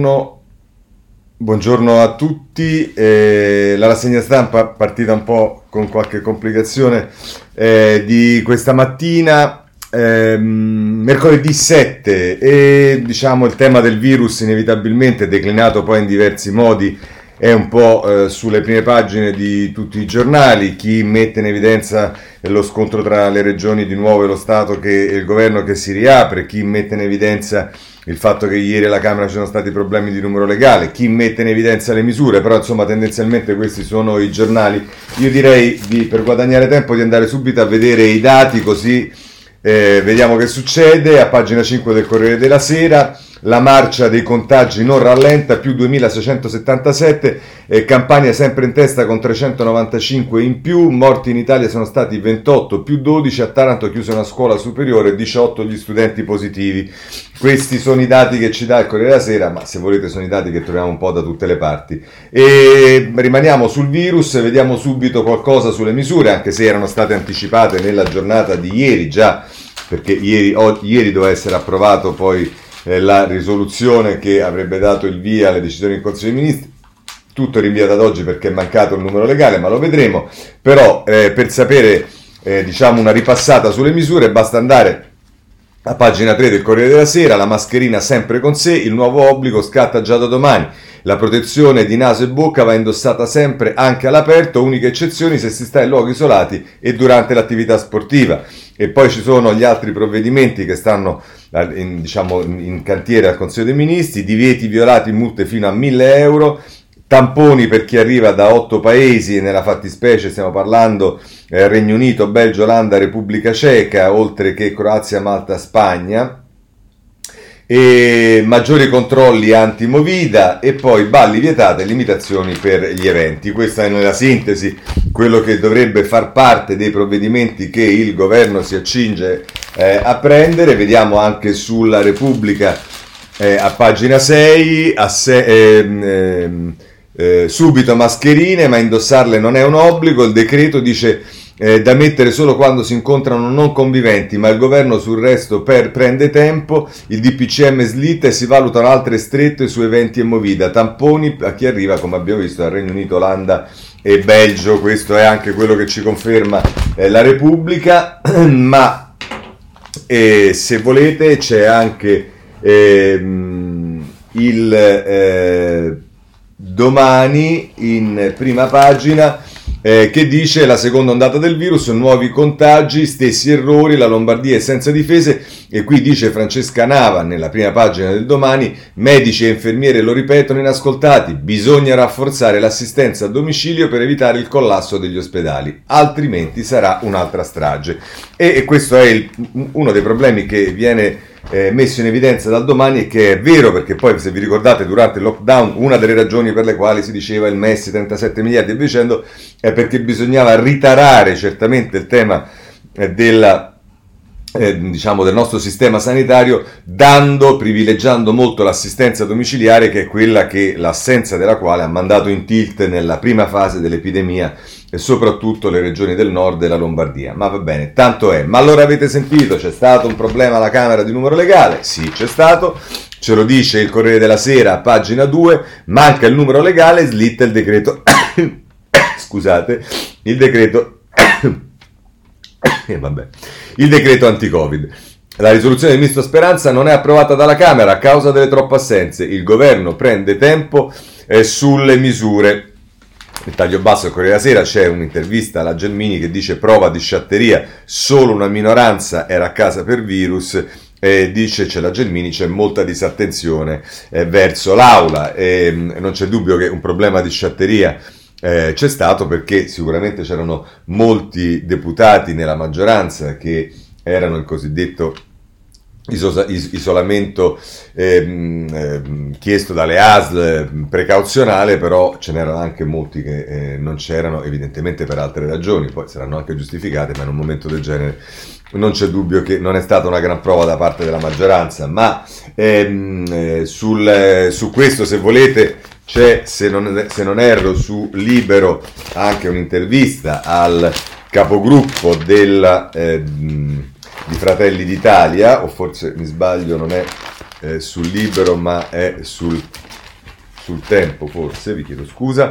No. Buongiorno a tutti, eh, la rassegna stampa partita un po' con qualche complicazione eh, di questa mattina, eh, mercoledì 7 e diciamo il tema del virus inevitabilmente declinato poi in diversi modi è un po' eh, sulle prime pagine di tutti i giornali, chi mette in evidenza lo scontro tra le regioni di nuovo e lo Stato che, e il governo che si riapre, chi mette in evidenza il fatto che ieri alla Camera ci sono stati problemi di numero legale, chi mette in evidenza le misure, però insomma tendenzialmente questi sono i giornali. Io direi di, per guadagnare tempo di andare subito a vedere i dati così eh, vediamo che succede a pagina 5 del Corriere della Sera la marcia dei contagi non rallenta, più 2677, eh, Campania sempre in testa con 395 in più, morti in Italia sono stati 28 più 12, a Taranto chiusa una scuola superiore, 18 gli studenti positivi. Questi sono i dati che ci dà il Corriere della Sera, ma se volete sono i dati che troviamo un po' da tutte le parti. E rimaniamo sul virus, vediamo subito qualcosa sulle misure, anche se erano state anticipate nella giornata di ieri già, perché ieri, oh, ieri doveva essere approvato poi la risoluzione che avrebbe dato il via alle decisioni del Consiglio dei Ministri. Tutto rinviato ad oggi perché è mancato il numero legale, ma lo vedremo. Però eh, per sapere eh, diciamo una ripassata sulle misure basta andare a pagina 3 del Corriere della Sera, la mascherina sempre con sé, il nuovo obbligo scatta già da domani. La protezione di naso e bocca va indossata sempre anche all'aperto, uniche eccezioni se si sta in luoghi isolati e durante l'attività sportiva. E poi ci sono gli altri provvedimenti che stanno in, diciamo, in cantiere al Consiglio dei Ministri, divieti violati, multe fino a 1000 euro, tamponi per chi arriva da otto paesi, nella fattispecie stiamo parlando eh, Regno Unito, Belgio, Olanda, Repubblica Ceca, oltre che Croazia, Malta, Spagna e maggiori controlli anti-movida e poi balli vietate e limitazioni per gli eventi. Questa è nella sintesi quello che dovrebbe far parte dei provvedimenti che il governo si accinge eh, a prendere. Vediamo anche sulla Repubblica eh, a pagina 6, a se- ehm, ehm, eh, subito mascherine, ma indossarle non è un obbligo. Il decreto dice eh, da mettere solo quando si incontrano non conviventi, ma il governo sul resto per, prende tempo, il DPCM slitta e si valutano altre strette su eventi e movida, tamponi a chi arriva, come abbiamo visto, dal Regno Unito, Olanda e Belgio, questo è anche quello che ci conferma eh, la Repubblica, ma eh, se volete c'è anche ehm, il eh, domani in prima pagina eh, che dice la seconda ondata del virus, nuovi contagi, stessi errori, la Lombardia è senza difese e qui dice Francesca Nava nella prima pagina del domani, medici e infermiere lo ripetono inascoltati, bisogna rafforzare l'assistenza a domicilio per evitare il collasso degli ospedali, altrimenti sarà un'altra strage. E, e questo è il, uno dei problemi che viene eh, messo in evidenza dal domani e che è vero perché poi se vi ricordate durante il lockdown una delle ragioni per le quali si diceva il Messi 37 miliardi e via dicendo è perché bisognava ritarare certamente il tema eh, della eh, diciamo del nostro sistema sanitario dando, privilegiando molto l'assistenza domiciliare che è quella che l'assenza della quale ha mandato in tilt nella prima fase dell'epidemia e soprattutto le regioni del nord e la Lombardia. Ma va bene, tanto è. Ma allora avete sentito, c'è stato un problema alla Camera di numero legale? Sì, c'è stato. Ce lo dice il Corriere della Sera, pagina 2, manca il numero legale, slitta il decreto. Scusate, il decreto e vabbè. Il decreto anti-Covid. La risoluzione del ministro Speranza non è approvata dalla Camera a causa delle troppe assenze. Il governo prende tempo eh, sulle misure. Il taglio basso del Corriere della Sera c'è un'intervista alla Gelmini che dice prova di sciatteria, solo una minoranza era a casa per virus e dice c'è la Gelmini c'è molta disattenzione eh, verso l'aula e mh, non c'è dubbio che un problema di sciatteria eh, c'è stato perché sicuramente c'erano molti deputati nella maggioranza che erano il cosiddetto isolamento ehm, ehm, chiesto dalle ASL precauzionale, però ce n'erano anche molti che eh, non c'erano, evidentemente per altre ragioni, poi saranno anche giustificate, ma in un momento del genere non c'è dubbio che non è stata una gran prova da parte della maggioranza, ma ehm, eh, sul, su questo se volete c'è, se non, se non erro, su Libero anche un'intervista al capogruppo della, eh, di Fratelli d'Italia, o forse mi sbaglio, non è eh, sul libero ma è sul, sul tempo forse, vi chiedo scusa,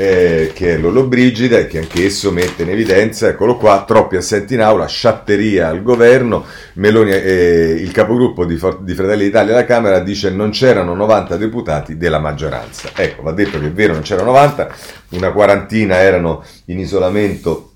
eh, che è Lollo Brigida e che anch'esso mette in evidenza, eccolo qua, troppi assenti in aula, sciatteria al governo, Meloni, eh, il capogruppo di, For- di Fratelli d'Italia alla Camera dice non c'erano 90 deputati della maggioranza. Ecco, va detto che è vero, non c'erano 90, una quarantina erano in isolamento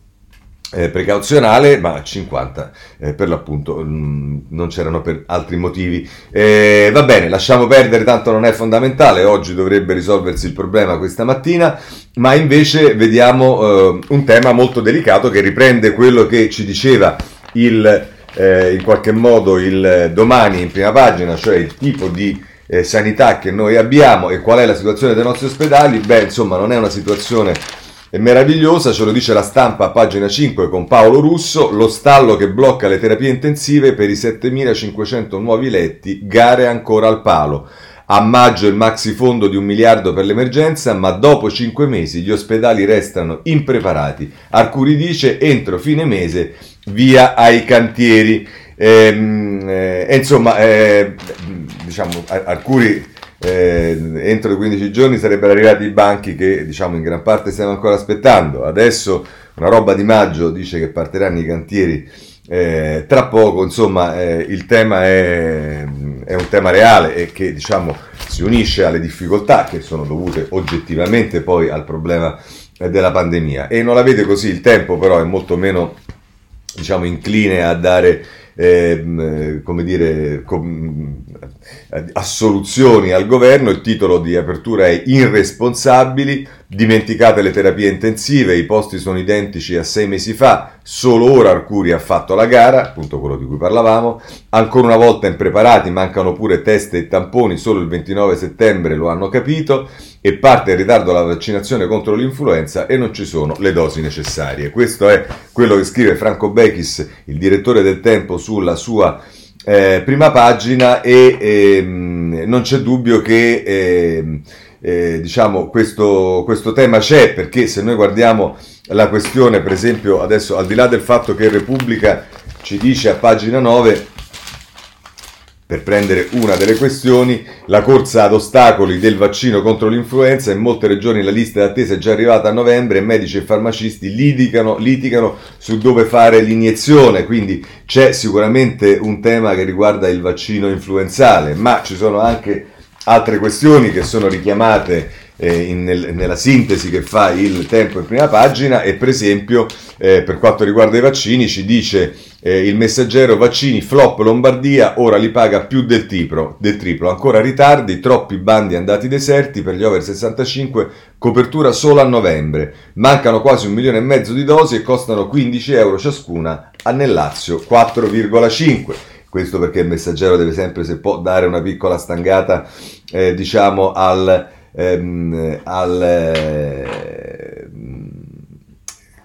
eh, precauzionale, ma 50 eh, per l'appunto mh, mm, non c'erano per altri motivi. Eh, va bene, lasciamo perdere, tanto non è fondamentale, oggi dovrebbe risolversi il problema questa mattina, ma invece vediamo eh, un tema molto delicato che riprende quello che ci diceva il, eh, in qualche modo il domani in prima pagina, cioè il tipo di eh, sanità che noi abbiamo e qual è la situazione dei nostri ospedali. Beh, insomma, non è una situazione è meravigliosa, ce lo dice la stampa a pagina 5 con Paolo Russo, lo stallo che blocca le terapie intensive per i 7500 nuovi letti, gare ancora al palo. A maggio il maxi fondo di un miliardo per l'emergenza, ma dopo cinque mesi gli ospedali restano impreparati. Arcuri dice entro fine mese via ai cantieri. Ehm, eh, insomma, eh, diciamo, Arcuri eh, entro i 15 giorni sarebbero arrivati i banchi che diciamo in gran parte stiamo ancora aspettando. Adesso una roba di maggio dice che partiranno i cantieri eh, tra poco, insomma eh, il tema è, è, un tema reale e che diciamo si unisce alle difficoltà che sono dovute oggettivamente poi al problema della pandemia e non la vede così, il tempo però è molto meno diciamo incline a dare eh, come dire, com- assoluzioni al governo, il titolo di apertura è Irresponsabili, dimenticate le terapie intensive, i posti sono identici a sei mesi fa, solo ora Arcuri ha fatto la gara, appunto quello di cui parlavamo, ancora una volta impreparati, mancano pure teste e tamponi, solo il 29 settembre lo hanno capito, e parte in ritardo la vaccinazione contro l'influenza e non ci sono le dosi necessarie. Questo è quello che scrive Franco Bechis, il direttore del Tempo, sulla sua eh, prima pagina e ehm, non c'è dubbio che ehm, eh, diciamo, questo, questo tema c'è perché se noi guardiamo la questione, per esempio, adesso al di là del fatto che Repubblica ci dice a pagina 9 per prendere una delle questioni, la corsa ad ostacoli del vaccino contro l'influenza, in molte regioni la lista d'attesa è già arrivata a novembre e medici e farmacisti litigano, litigano su dove fare l'iniezione, quindi c'è sicuramente un tema che riguarda il vaccino influenzale, ma ci sono anche altre questioni che sono richiamate eh, in, nel, nella sintesi che fa il tempo in prima pagina e per esempio eh, per quanto riguarda i vaccini ci dice eh, il messaggero vaccini flop Lombardia ora li paga più del triplo, del triplo, ancora ritardi, troppi bandi andati deserti per gli over 65, copertura solo a novembre, mancano quasi un milione e mezzo di dosi e costano 15 euro ciascuna, a nel Lazio 4,5 questo perché il messaggero deve sempre, se può, dare una piccola stangata, eh, diciamo, al, ehm, al eh,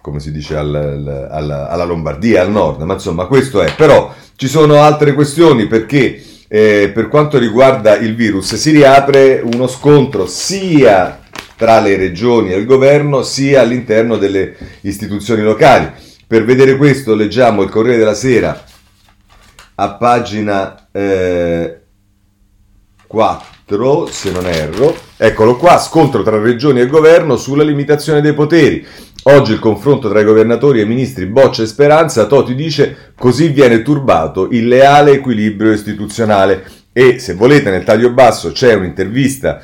come si dice, al, al, alla, alla Lombardia, al nord, ma insomma questo è. Però ci sono altre questioni perché eh, per quanto riguarda il virus si riapre uno scontro sia tra le regioni e il governo sia all'interno delle istituzioni locali. Per vedere questo leggiamo il Corriere della Sera a pagina eh, 4, se non erro. Eccolo qua, scontro tra regioni e governo sulla limitazione dei poteri. Oggi il confronto tra i governatori e i ministri Boccia e Speranza, Toti dice così viene turbato il leale equilibrio istituzionale. E se volete nel taglio basso c'è un'intervista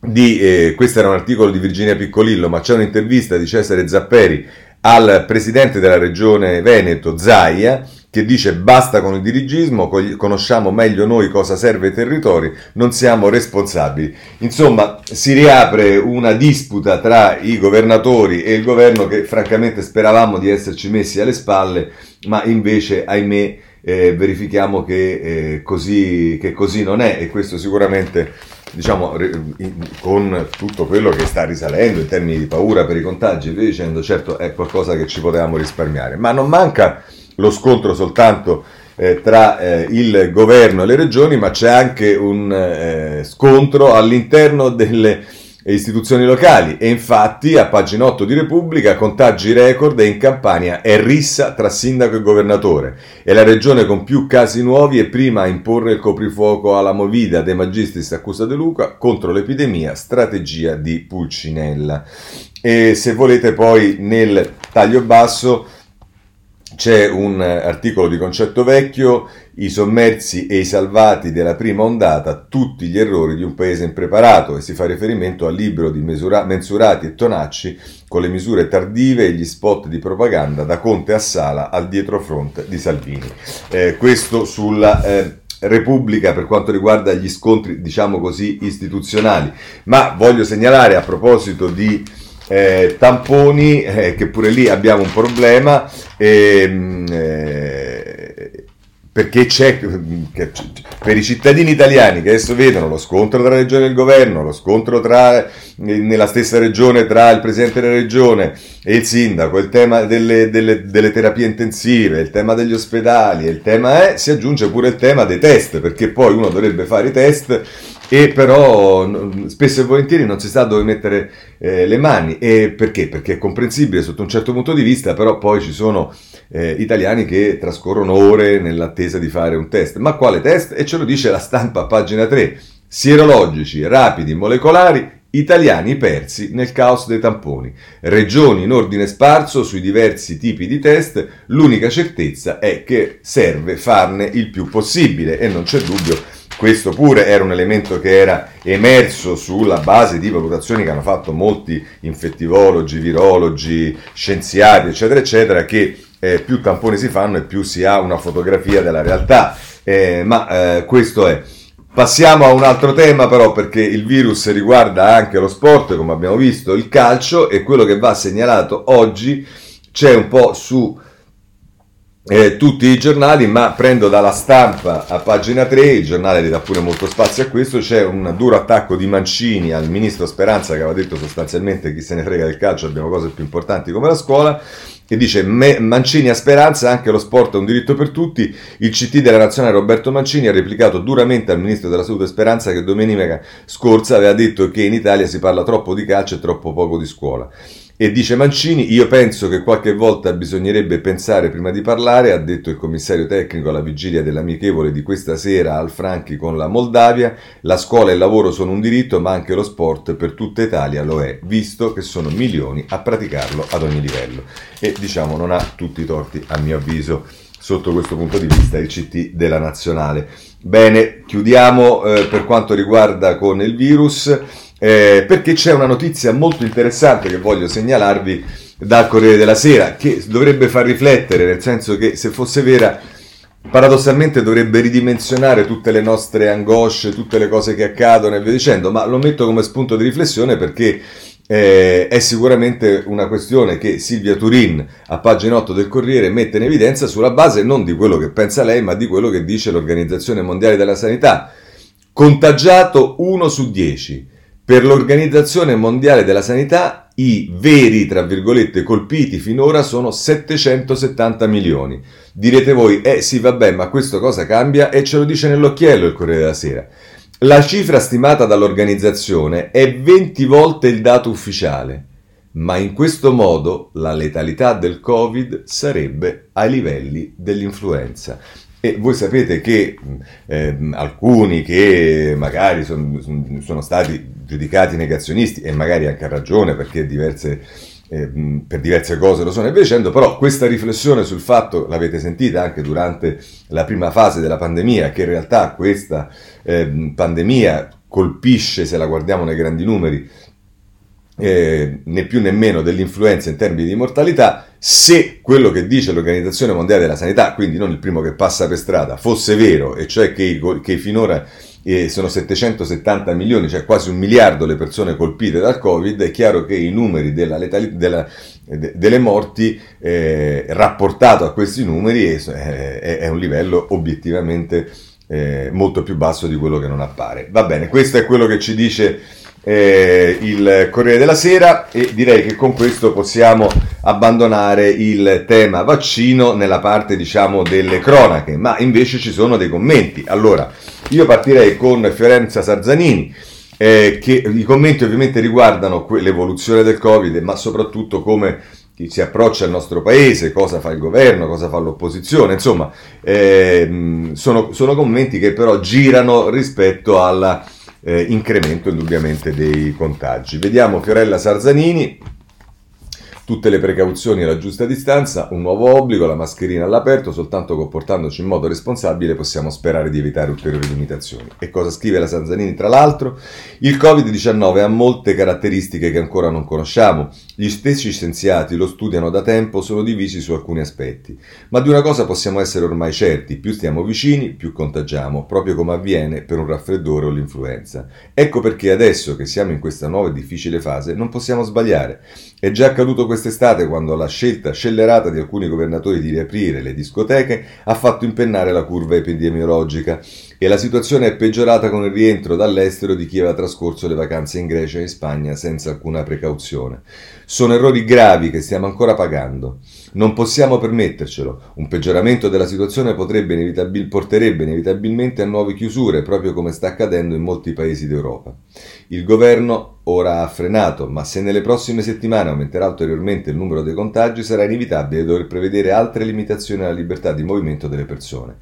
di, eh, questo era un articolo di Virginia Piccolillo, ma c'è un'intervista di Cesare Zapperi al presidente della regione Veneto, Zaia, che dice basta con il dirigismo, conosciamo meglio noi cosa serve ai territori, non siamo responsabili. Insomma, si riapre una disputa tra i governatori e il governo che francamente speravamo di esserci messi alle spalle, ma invece, ahimè, eh, verifichiamo che, eh, così, che così non è e questo sicuramente diciamo, con tutto quello che sta risalendo in termini di paura per i contagi via dicendo, certo è qualcosa che ci potevamo risparmiare, ma non manca lo scontro soltanto eh, tra eh, il governo e le regioni, ma c'è anche un eh, scontro all'interno delle e istituzioni locali e infatti a pagina 8 di Repubblica contagi record e in Campania è rissa tra sindaco e governatore. È la regione con più casi nuovi e prima a imporre il coprifuoco alla Movida De Magistris accusa De Luca contro l'epidemia, strategia di Pulcinella. E se volete poi nel taglio basso c'è un articolo di concetto vecchio, i sommersi e i salvati della prima ondata, tutti gli errori di un paese impreparato e si fa riferimento al libro di Mesura, Mensurati e Tonacci con le misure tardive e gli spot di propaganda da Conte a Sala al dietrofront di Salvini. Eh, questo sulla... Eh, Repubblica per quanto riguarda gli scontri, diciamo così, istituzionali. Ma voglio segnalare a proposito di eh, tamponi, eh, che pure lì abbiamo un problema, ehm, eh, perché c'è per i cittadini italiani che adesso vedono lo scontro tra regione e il governo, lo scontro tra, nella stessa regione tra il presidente della regione e il sindaco, il tema delle, delle, delle terapie intensive, il tema degli ospedali, il tema è, si aggiunge pure il tema dei test, perché poi uno dovrebbe fare i test e però spesso e volentieri non si sa dove mettere eh, le mani. E perché? Perché è comprensibile sotto un certo punto di vista, però poi ci sono eh, italiani che trascorrono ore nell'attesa di fare un test. Ma quale test? E ce lo dice la stampa pagina 3. Sierologici, rapidi, molecolari, italiani persi nel caos dei tamponi. Regioni in ordine sparso sui diversi tipi di test, l'unica certezza è che serve farne il più possibile e non c'è dubbio questo pure era un elemento che era emerso sulla base di valutazioni che hanno fatto molti infettivologi, virologi, scienziati, eccetera, eccetera, che eh, più tamponi si fanno e più si ha una fotografia della realtà. Eh, ma eh, questo è. Passiamo a un altro tema però perché il virus riguarda anche lo sport, come abbiamo visto, il calcio e quello che va segnalato oggi c'è un po' su eh, tutti i giornali, ma prendo dalla stampa a pagina 3, il giornale dà pure molto spazio a questo, c'è un duro attacco di Mancini al ministro Speranza che aveva detto sostanzialmente chi se ne frega del calcio, abbiamo cose più importanti come la scuola, che dice Mancini a Speranza, anche lo sport è un diritto per tutti, il CT della nazionale Roberto Mancini ha replicato duramente al ministro della salute Speranza che domenica scorsa aveva detto che in Italia si parla troppo di calcio e troppo poco di scuola. E dice Mancini, io penso che qualche volta bisognerebbe pensare prima di parlare, ha detto il commissario tecnico alla vigilia dell'amichevole di questa sera al Franchi con la Moldavia, la scuola e il lavoro sono un diritto, ma anche lo sport per tutta Italia lo è, visto che sono milioni a praticarlo ad ogni livello. E diciamo non ha tutti i torti, a mio avviso, sotto questo punto di vista, il CT della nazionale. Bene, chiudiamo eh, per quanto riguarda con il virus eh, perché c'è una notizia molto interessante che voglio segnalarvi dal Corriere della Sera, che dovrebbe far riflettere, nel senso che se fosse vera, paradossalmente dovrebbe ridimensionare tutte le nostre angosce, tutte le cose che accadono e via dicendo, ma lo metto come spunto di riflessione perché eh, è sicuramente una questione che Silvia Turin a pagina 8 del Corriere mette in evidenza sulla base non di quello che pensa lei, ma di quello che dice l'Organizzazione Mondiale della Sanità. Contagiato 1 su 10 per l'Organizzazione Mondiale della Sanità i veri, tra virgolette, colpiti finora sono 770 milioni. Direte voi, eh sì vabbè, ma questo cosa cambia? E ce lo dice nell'occhiello il Corriere della Sera. La cifra stimata dall'organizzazione è 20 volte il dato ufficiale, ma in questo modo la letalità del Covid sarebbe ai livelli dell'influenza. E voi sapete che eh, alcuni che magari son, sono stati giudicati negazionisti, e magari anche a ragione perché diverse, eh, per diverse cose lo sono. E via dicendo, però questa riflessione sul fatto, l'avete sentita anche durante la prima fase della pandemia, che in realtà questa eh, pandemia colpisce, se la guardiamo nei grandi numeri, eh, né più né meno dell'influenza in termini di mortalità, se quello che dice l'Organizzazione Mondiale della Sanità, quindi non il primo che passa per strada, fosse vero, e cioè che, che finora eh, sono 770 milioni, cioè quasi un miliardo le persone colpite dal Covid, è chiaro che i numeri della letalità, della, de, delle morti eh, rapportato a questi numeri è, è, è un livello obiettivamente eh, molto più basso di quello che non appare. Va bene, questo è quello che ci dice eh, il Corriere della Sera e direi che con questo possiamo abbandonare il tema vaccino nella parte diciamo delle cronache, ma invece ci sono dei commenti. Allora, io partirei con Fiorenza Sarzanini eh, che i commenti ovviamente riguardano l'evoluzione del Covid, ma soprattutto come si approccia al nostro paese, cosa fa il governo, cosa fa l'opposizione, insomma, eh, sono, sono, commenti che però girano rispetto all'incremento eh, indubbiamente dei contagi. Vediamo Fiorella Sarzanini, tutte le precauzioni e la giusta distanza, un nuovo obbligo, la mascherina all'aperto, soltanto comportandoci in modo responsabile possiamo sperare di evitare ulteriori limitazioni. E cosa scrive la Sanzanini tra l'altro? Il Covid-19 ha molte caratteristiche che ancora non conosciamo, gli stessi scienziati lo studiano da tempo, sono divisi su alcuni aspetti, ma di una cosa possiamo essere ormai certi, più stiamo vicini, più contagiamo, proprio come avviene per un raffreddore o l'influenza. Ecco perché adesso che siamo in questa nuova e difficile fase non possiamo sbagliare. È già accaduto quest'estate quando la scelta scellerata di alcuni governatori di riaprire le discoteche ha fatto impennare la curva epidemiologica e la situazione è peggiorata con il rientro dall'estero di chi aveva trascorso le vacanze in Grecia e in Spagna senza alcuna precauzione. Sono errori gravi che stiamo ancora pagando. Non possiamo permettercelo. Un peggioramento della situazione inevitabil- porterebbe inevitabilmente a nuove chiusure, proprio come sta accadendo in molti paesi d'Europa. Il governo ora ha frenato, ma se nelle prossime settimane aumenterà ulteriormente il numero dei contagi, sarà inevitabile dover prevedere altre limitazioni alla libertà di movimento delle persone.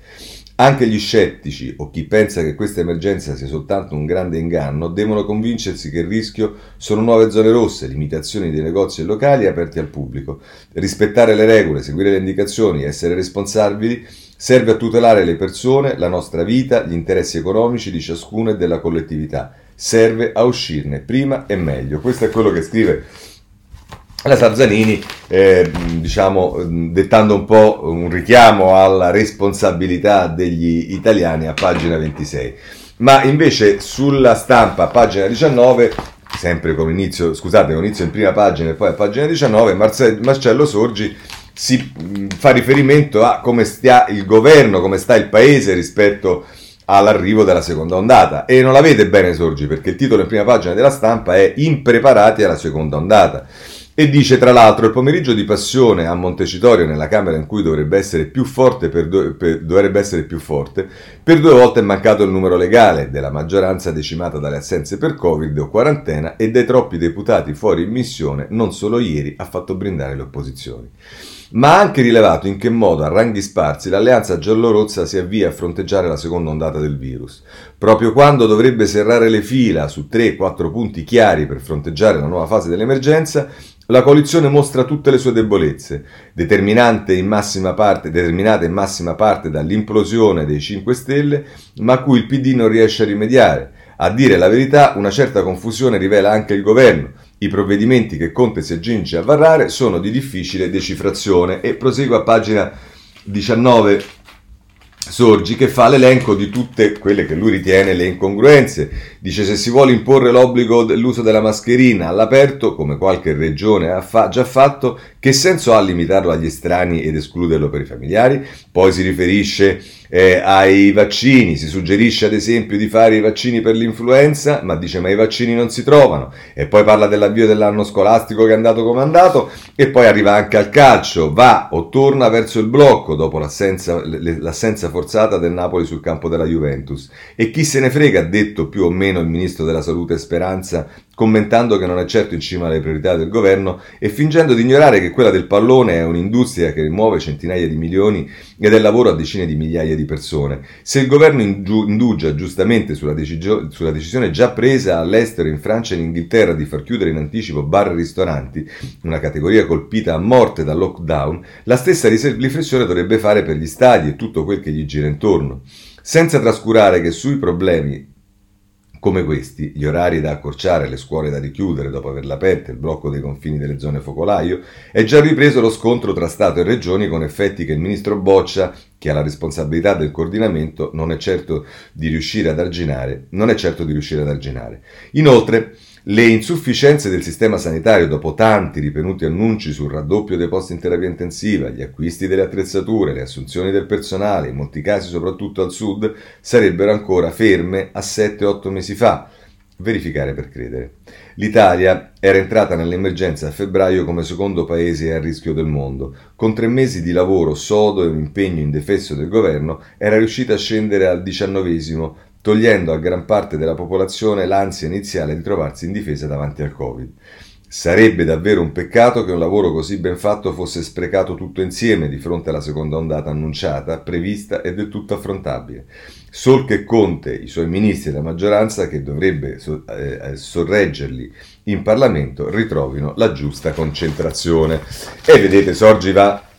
Anche gli scettici o chi pensa che questa emergenza sia soltanto un grande inganno devono convincersi che il rischio sono nuove zone rosse, limitazioni dei negozi e locali aperti al pubblico. Rispettare le regole, seguire le indicazioni, essere responsabili serve a tutelare le persone, la nostra vita, gli interessi economici di ciascuno e della collettività. Serve a uscirne prima e meglio. Questo è quello che scrive la Sarzanini, eh, diciamo, dettando un po' un richiamo alla responsabilità degli italiani a pagina 26. Ma invece sulla stampa, pagina 19, sempre con inizio, scusate, con inizio in prima pagina e poi a pagina 19, Marce- Marcello Sorgi si fa riferimento a come stia il governo, come sta il paese rispetto all'arrivo della seconda ondata. E non la vede bene Sorgi perché il titolo in prima pagina della stampa è Impreparati alla seconda ondata. E dice tra l'altro il pomeriggio di passione a Montecitorio, nella Camera in cui dovrebbe essere più forte per, due, per, dovrebbe essere più forte, per due volte è mancato il numero legale della maggioranza decimata dalle assenze per Covid o quarantena e dai troppi deputati fuori in missione non solo ieri ha fatto brindare le opposizioni ma ha anche rilevato in che modo a ranghi sparsi l'alleanza giallorozza si avvia a fronteggiare la seconda ondata del virus. Proprio quando dovrebbe serrare le fila su 3-4 punti chiari per fronteggiare la nuova fase dell'emergenza, la coalizione mostra tutte le sue debolezze, determinate in massima parte, determinate in massima parte dall'implosione dei 5 Stelle, ma a cui il PD non riesce a rimediare. A dire la verità, una certa confusione rivela anche il governo. I provvedimenti che Conte si aggiunge a varrare sono di difficile decifrazione e prosegue a pagina 19 Sorgi che fa l'elenco di tutte quelle che lui ritiene le incongruenze. Dice se si vuole imporre l'obbligo dell'uso della mascherina all'aperto, come qualche regione ha fa- già fatto, che senso ha limitarlo agli estranei ed escluderlo per i familiari? Poi si riferisce eh, ai vaccini, si suggerisce ad esempio di fare i vaccini per l'influenza, ma dice ma i vaccini non si trovano, e poi parla dell'avvio dell'anno scolastico che è andato come andato, e poi arriva anche al calcio, va o torna verso il blocco dopo l'assenza, l'assenza forzata del Napoli sul campo della Juventus. E chi se ne frega, ha detto più o meno il ministro della Salute Speranza, commentando che non è certo in cima alle priorità del governo e fingendo di ignorare che quella del pallone è un'industria che muove centinaia di milioni e dà lavoro a decine di migliaia di persone. Se il governo indugia giustamente sulla, decisio- sulla decisione già presa all'estero, in Francia e in Inghilterra, di far chiudere in anticipo bar e ristoranti, una categoria colpita a morte dal lockdown, la stessa riflessione dovrebbe fare per gli stadi e tutto quel che gli gira intorno. Senza trascurare che sui problemi come questi, gli orari da accorciare, le scuole da richiudere dopo averle aperte, il blocco dei confini delle zone focolaio, è già ripreso lo scontro tra Stato e Regioni con effetti che il ministro Boccia, che ha la responsabilità del coordinamento, non è certo di riuscire ad arginare. Non è certo di riuscire ad arginare. Inoltre, le insufficienze del sistema sanitario dopo tanti ripetuti annunci sul raddoppio dei posti in terapia intensiva, gli acquisti delle attrezzature, le assunzioni del personale, in molti casi soprattutto al sud, sarebbero ancora ferme a 7-8 mesi fa. Verificare per credere. L'Italia era entrata nell'emergenza a febbraio come secondo paese a rischio del mondo. Con tre mesi di lavoro sodo e un impegno indefesso del governo era riuscita a scendere al diciannovesimo togliendo a gran parte della popolazione l'ansia iniziale di trovarsi in difesa davanti al Covid. Sarebbe davvero un peccato che un lavoro così ben fatto fosse sprecato tutto insieme di fronte alla seconda ondata annunciata, prevista e del tutto affrontabile. Sol che Conte, i suoi ministri e la maggioranza che dovrebbe eh, eh, sorreggerli in Parlamento ritrovino la giusta concentrazione. E vedete, Sorgi va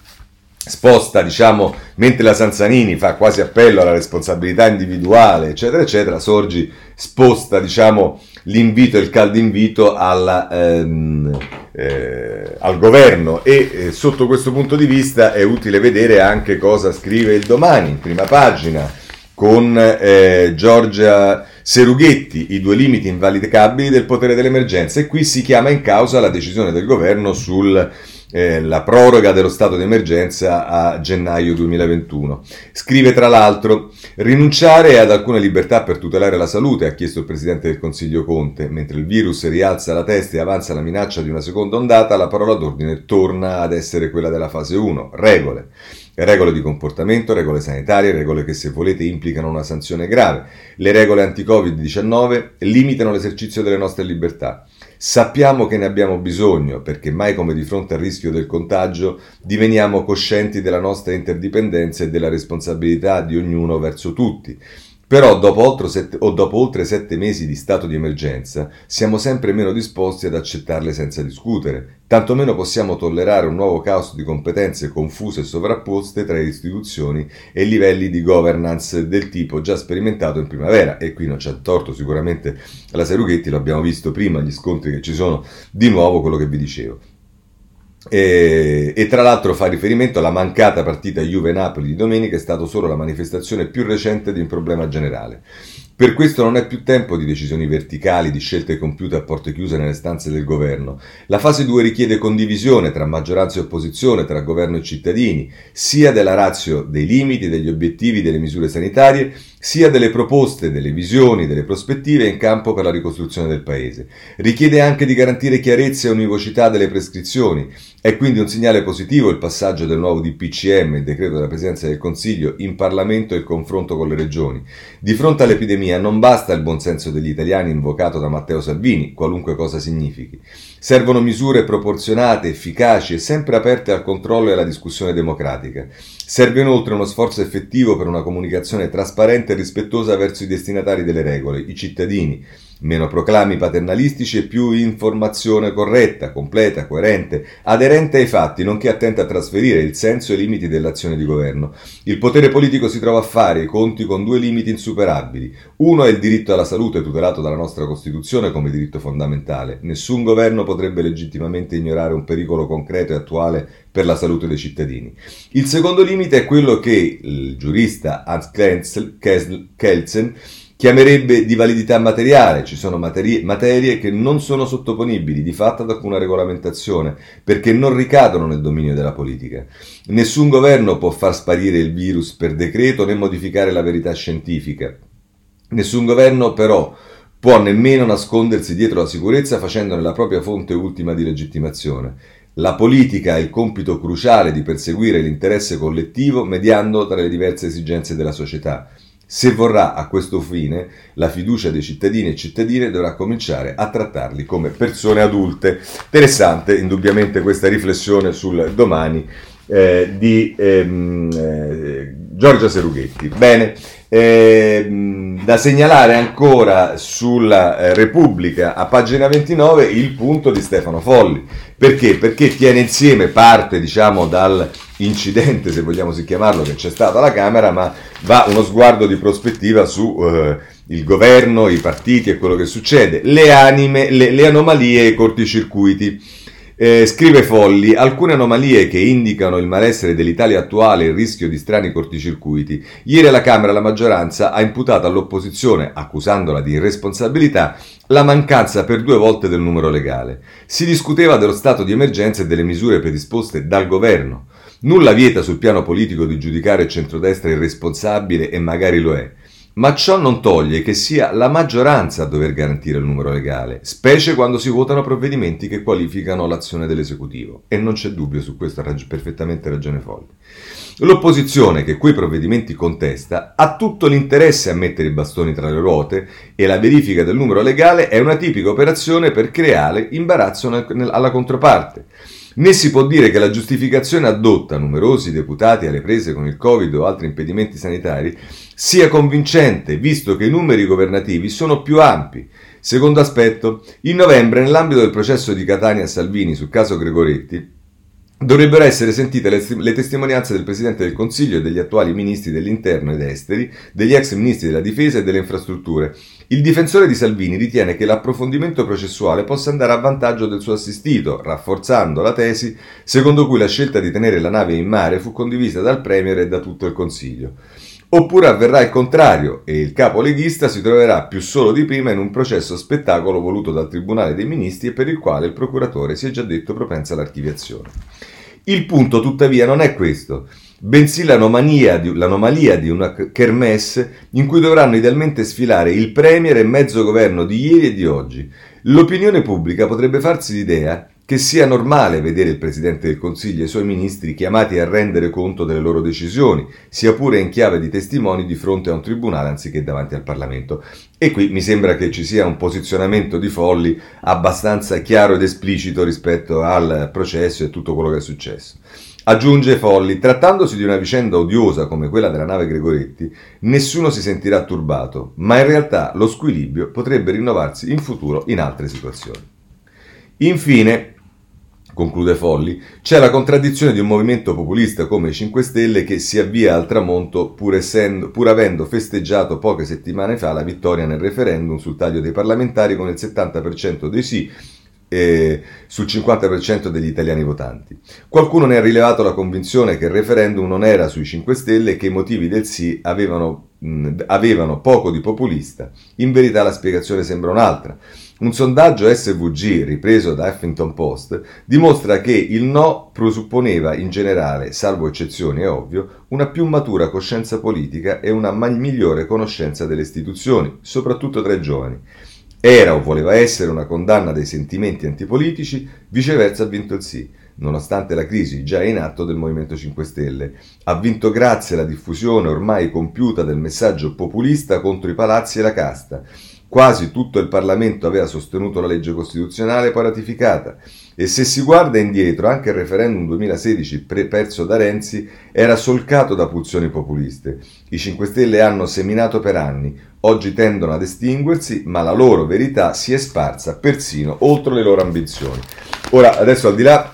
sposta, diciamo, mentre la Sanzanini fa quasi appello alla responsabilità individuale, eccetera, eccetera, Sorgi sposta, diciamo, l'invito il caldo invito alla, ehm, eh, al governo e eh, sotto questo punto di vista è utile vedere anche cosa scrive il domani in prima pagina con eh, Giorgia Serughetti, i due limiti invalidabili del potere dell'emergenza. E qui si chiama in causa la decisione del governo sul eh, la proroga dello stato di emergenza a gennaio 2021. Scrive tra l'altro, rinunciare ad alcune libertà per tutelare la salute, ha chiesto il Presidente del Consiglio Conte, mentre il virus rialza la testa e avanza la minaccia di una seconda ondata, la parola d'ordine torna ad essere quella della fase 1, regole. Regole di comportamento, regole sanitarie, regole che se volete implicano una sanzione grave. Le regole anti-Covid-19 limitano l'esercizio delle nostre libertà. Sappiamo che ne abbiamo bisogno perché mai come di fronte al rischio del contagio diveniamo coscienti della nostra interdipendenza e della responsabilità di ognuno verso tutti. Però dopo, sette, dopo oltre sette mesi di stato di emergenza siamo sempre meno disposti ad accettarle senza discutere, tanto meno possiamo tollerare un nuovo caos di competenze confuse e sovrapposte tra istituzioni e livelli di governance del tipo già sperimentato in primavera. E qui non c'è torto sicuramente la Serughetti, lo abbiamo visto prima, gli scontri che ci sono, di nuovo quello che vi dicevo. E, e, tra l'altro fa riferimento alla mancata partita Juve-Napoli di domenica, è stata solo la manifestazione più recente di un problema generale. Per questo non è più tempo di decisioni verticali, di scelte compiute a porte chiuse nelle stanze del governo. La fase 2 richiede condivisione tra maggioranza e opposizione, tra governo e cittadini, sia della razio dei limiti, degli obiettivi, delle misure sanitarie, sia delle proposte, delle visioni, delle prospettive in campo per la ricostruzione del Paese. Richiede anche di garantire chiarezza e univocità delle prescrizioni. È quindi un segnale positivo il passaggio del nuovo DPCM, il decreto della Presidenza del Consiglio, in Parlamento e il confronto con le regioni. Di fronte all'epidemia non basta il buonsenso degli italiani invocato da Matteo Salvini, qualunque cosa significhi. Servono misure proporzionate, efficaci e sempre aperte al controllo e alla discussione democratica. Serve inoltre uno sforzo effettivo per una comunicazione trasparente rispettosa verso i destinatari delle regole, i cittadini, meno proclami paternalistici e più informazione corretta, completa, coerente, aderente ai fatti, nonché attenta a trasferire il senso e i limiti dell'azione di governo. Il potere politico si trova a fare i conti con due limiti insuperabili. Uno è il diritto alla salute tutelato dalla nostra Costituzione come diritto fondamentale. Nessun governo potrebbe legittimamente ignorare un pericolo concreto e attuale per la salute dei cittadini. Il secondo limite è quello che il giurista Hans Kelsen chiamerebbe di validità materiale, ci sono materie, materie che non sono sottoponibili di fatto ad alcuna regolamentazione, perché non ricadono nel dominio della politica. Nessun governo può far sparire il virus per decreto né modificare la verità scientifica. Nessun governo però può nemmeno nascondersi dietro la sicurezza facendone la propria fonte ultima di legittimazione. La politica ha il compito cruciale di perseguire l'interesse collettivo mediando tra le diverse esigenze della società. Se vorrà a questo fine, la fiducia dei cittadini e cittadine dovrà cominciare a trattarli come persone adulte. Interessante, indubbiamente, questa riflessione sul domani eh, di ehm, eh, Giorgia Serughetti. Bene, ehm, da segnalare ancora sulla eh, Repubblica a pagina 29 il punto di Stefano Folli. Perché? Perché tiene insieme parte, diciamo, dal incidente, se vogliamo si chiamarlo, che c'è stato alla Camera, ma va uno sguardo di prospettiva su eh, il governo, i partiti e quello che succede, le anime, le, le anomalie e i corticircuiti. Eh, scrive Folli, alcune anomalie che indicano il malessere dell'Italia attuale e il rischio di strani corticircuiti. Ieri alla Camera la maggioranza ha imputato all'opposizione, accusandola di irresponsabilità, la mancanza per due volte del numero legale. Si discuteva dello stato di emergenza e delle misure predisposte dal governo. Nulla vieta sul piano politico di giudicare il centrodestra irresponsabile e magari lo è. Ma ciò non toglie che sia la maggioranza a dover garantire il numero legale, specie quando si votano provvedimenti che qualificano l'azione dell'esecutivo. E non c'è dubbio su questo, ha rag- perfettamente ragione Folli. L'opposizione che quei provvedimenti contesta ha tutto l'interesse a mettere i bastoni tra le ruote e la verifica del numero legale è una tipica operazione per creare imbarazzo nel, alla controparte. Né si può dire che la giustificazione addotta numerosi deputati alle prese con il Covid o altri impedimenti sanitari sia convincente, visto che i numeri governativi sono più ampi. Secondo aspetto, in novembre, nell'ambito del processo di Catania Salvini sul caso Gregoretti, Dovrebbero essere sentite le, le, testimonianze del Presidente del Consiglio e degli attuali ministri dell'interno ed esteri, degli ex ministri della difesa e delle infrastrutture. Il difensore di Salvini ritiene che l'approfondimento processuale possa andare a vantaggio del suo assistito, rafforzando la tesi secondo cui la scelta di tenere la nave in mare fu condivisa dal Premier e da tutto il Consiglio. Oppure avverrà il contrario e il capo leghista si troverà più solo di prima in un processo spettacolo voluto dal Tribunale dei Ministri e per il quale il procuratore si è già detto propensa all'archiviazione. Il punto tuttavia non è questo, bensì di, l'anomalia di una kermesse in cui dovranno idealmente sfilare il Premier e mezzo governo di ieri e di oggi. L'opinione pubblica potrebbe farsi l'idea che sia normale vedere il Presidente del Consiglio e i suoi ministri chiamati a rendere conto delle loro decisioni, sia pure in chiave di testimoni di fronte a un tribunale anziché davanti al Parlamento. E qui mi sembra che ci sia un posizionamento di Folli abbastanza chiaro ed esplicito rispetto al processo e tutto quello che è successo. Aggiunge Folli, trattandosi di una vicenda odiosa come quella della nave Gregoretti, nessuno si sentirà turbato, ma in realtà lo squilibrio potrebbe rinnovarsi in futuro in altre situazioni. Infine, conclude Folli, c'è la contraddizione di un movimento populista come i 5 Stelle che si avvia al tramonto pur, essendo, pur avendo festeggiato poche settimane fa la vittoria nel referendum sul taglio dei parlamentari con il 70% dei sì eh, sul 50% degli italiani votanti. Qualcuno ne ha rilevato la convinzione che il referendum non era sui 5 Stelle e che i motivi del sì avevano, mh, avevano poco di populista. In verità la spiegazione sembra un'altra. Un sondaggio SVG ripreso da Huffington Post dimostra che il no presupponeva in generale, salvo eccezioni è ovvio, una più matura coscienza politica e una migliore conoscenza delle istituzioni, soprattutto tra i giovani. Era o voleva essere una condanna dei sentimenti antipolitici, viceversa ha vinto il sì, nonostante la crisi già in atto del Movimento 5 Stelle. Ha vinto grazie alla diffusione ormai compiuta del messaggio populista contro i palazzi e la casta Quasi tutto il Parlamento aveva sostenuto la legge costituzionale poi ratificata e se si guarda indietro anche il referendum 2016 pre- perso da Renzi era solcato da pulsioni populiste. I 5 Stelle hanno seminato per anni, oggi tendono ad estinguersi, ma la loro verità si è sparsa persino oltre le loro ambizioni. Ora, adesso al di là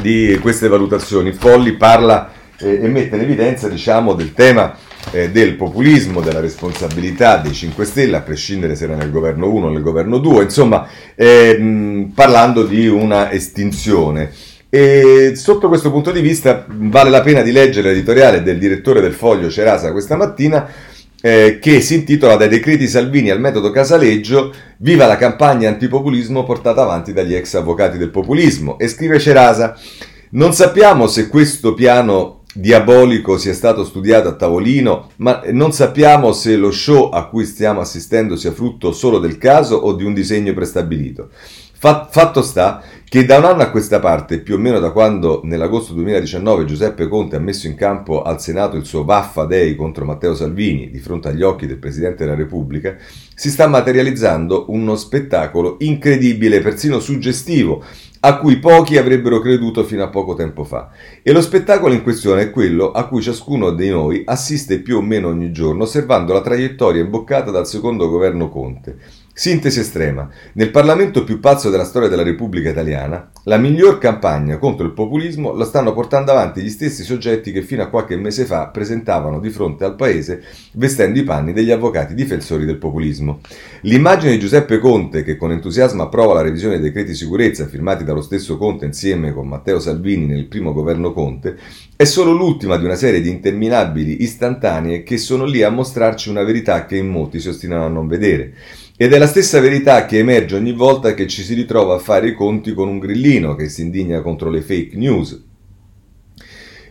di queste valutazioni, Folli parla eh, e mette in evidenza diciamo, del tema eh, del populismo, della responsabilità dei 5 Stelle, a prescindere se era nel governo 1 o nel governo 2, insomma, eh, mh, parlando di una estinzione. E sotto questo punto di vista vale la pena di leggere l'editoriale del direttore del Foglio Cerasa questa mattina eh, che si intitola Dai decreti Salvini al metodo Casaleggio, viva la campagna antipopulismo portata avanti dagli ex avvocati del populismo. E scrive Cerasa, non sappiamo se questo piano diabolico sia stato studiato a tavolino, ma non sappiamo se lo show a cui stiamo assistendo sia frutto solo del caso o di un disegno prestabilito. Fatto sta che da un anno a questa parte, più o meno da quando nell'agosto 2019 Giuseppe Conte ha messo in campo al Senato il suo Vaffa Dei contro Matteo Salvini di fronte agli occhi del Presidente della Repubblica, si sta materializzando uno spettacolo incredibile, persino suggestivo, a cui pochi avrebbero creduto fino a poco tempo fa. E lo spettacolo in questione è quello a cui ciascuno di noi assiste più o meno ogni giorno, osservando la traiettoria imboccata dal secondo governo Conte Sintesi estrema. Nel Parlamento più pazzo della storia della Repubblica Italiana, la miglior campagna contro il populismo la stanno portando avanti gli stessi soggetti che fino a qualche mese fa presentavano di fronte al Paese vestendo i panni degli avvocati difensori del populismo. L'immagine di Giuseppe Conte, che con entusiasmo approva la revisione dei decreti sicurezza firmati dallo stesso Conte insieme con Matteo Salvini nel primo governo Conte, è solo l'ultima di una serie di interminabili istantanee che sono lì a mostrarci una verità che in molti si ostinano a non vedere. Ed è la stessa verità che emerge ogni volta che ci si ritrova a fare i conti con un grillino che si indigna contro le fake news.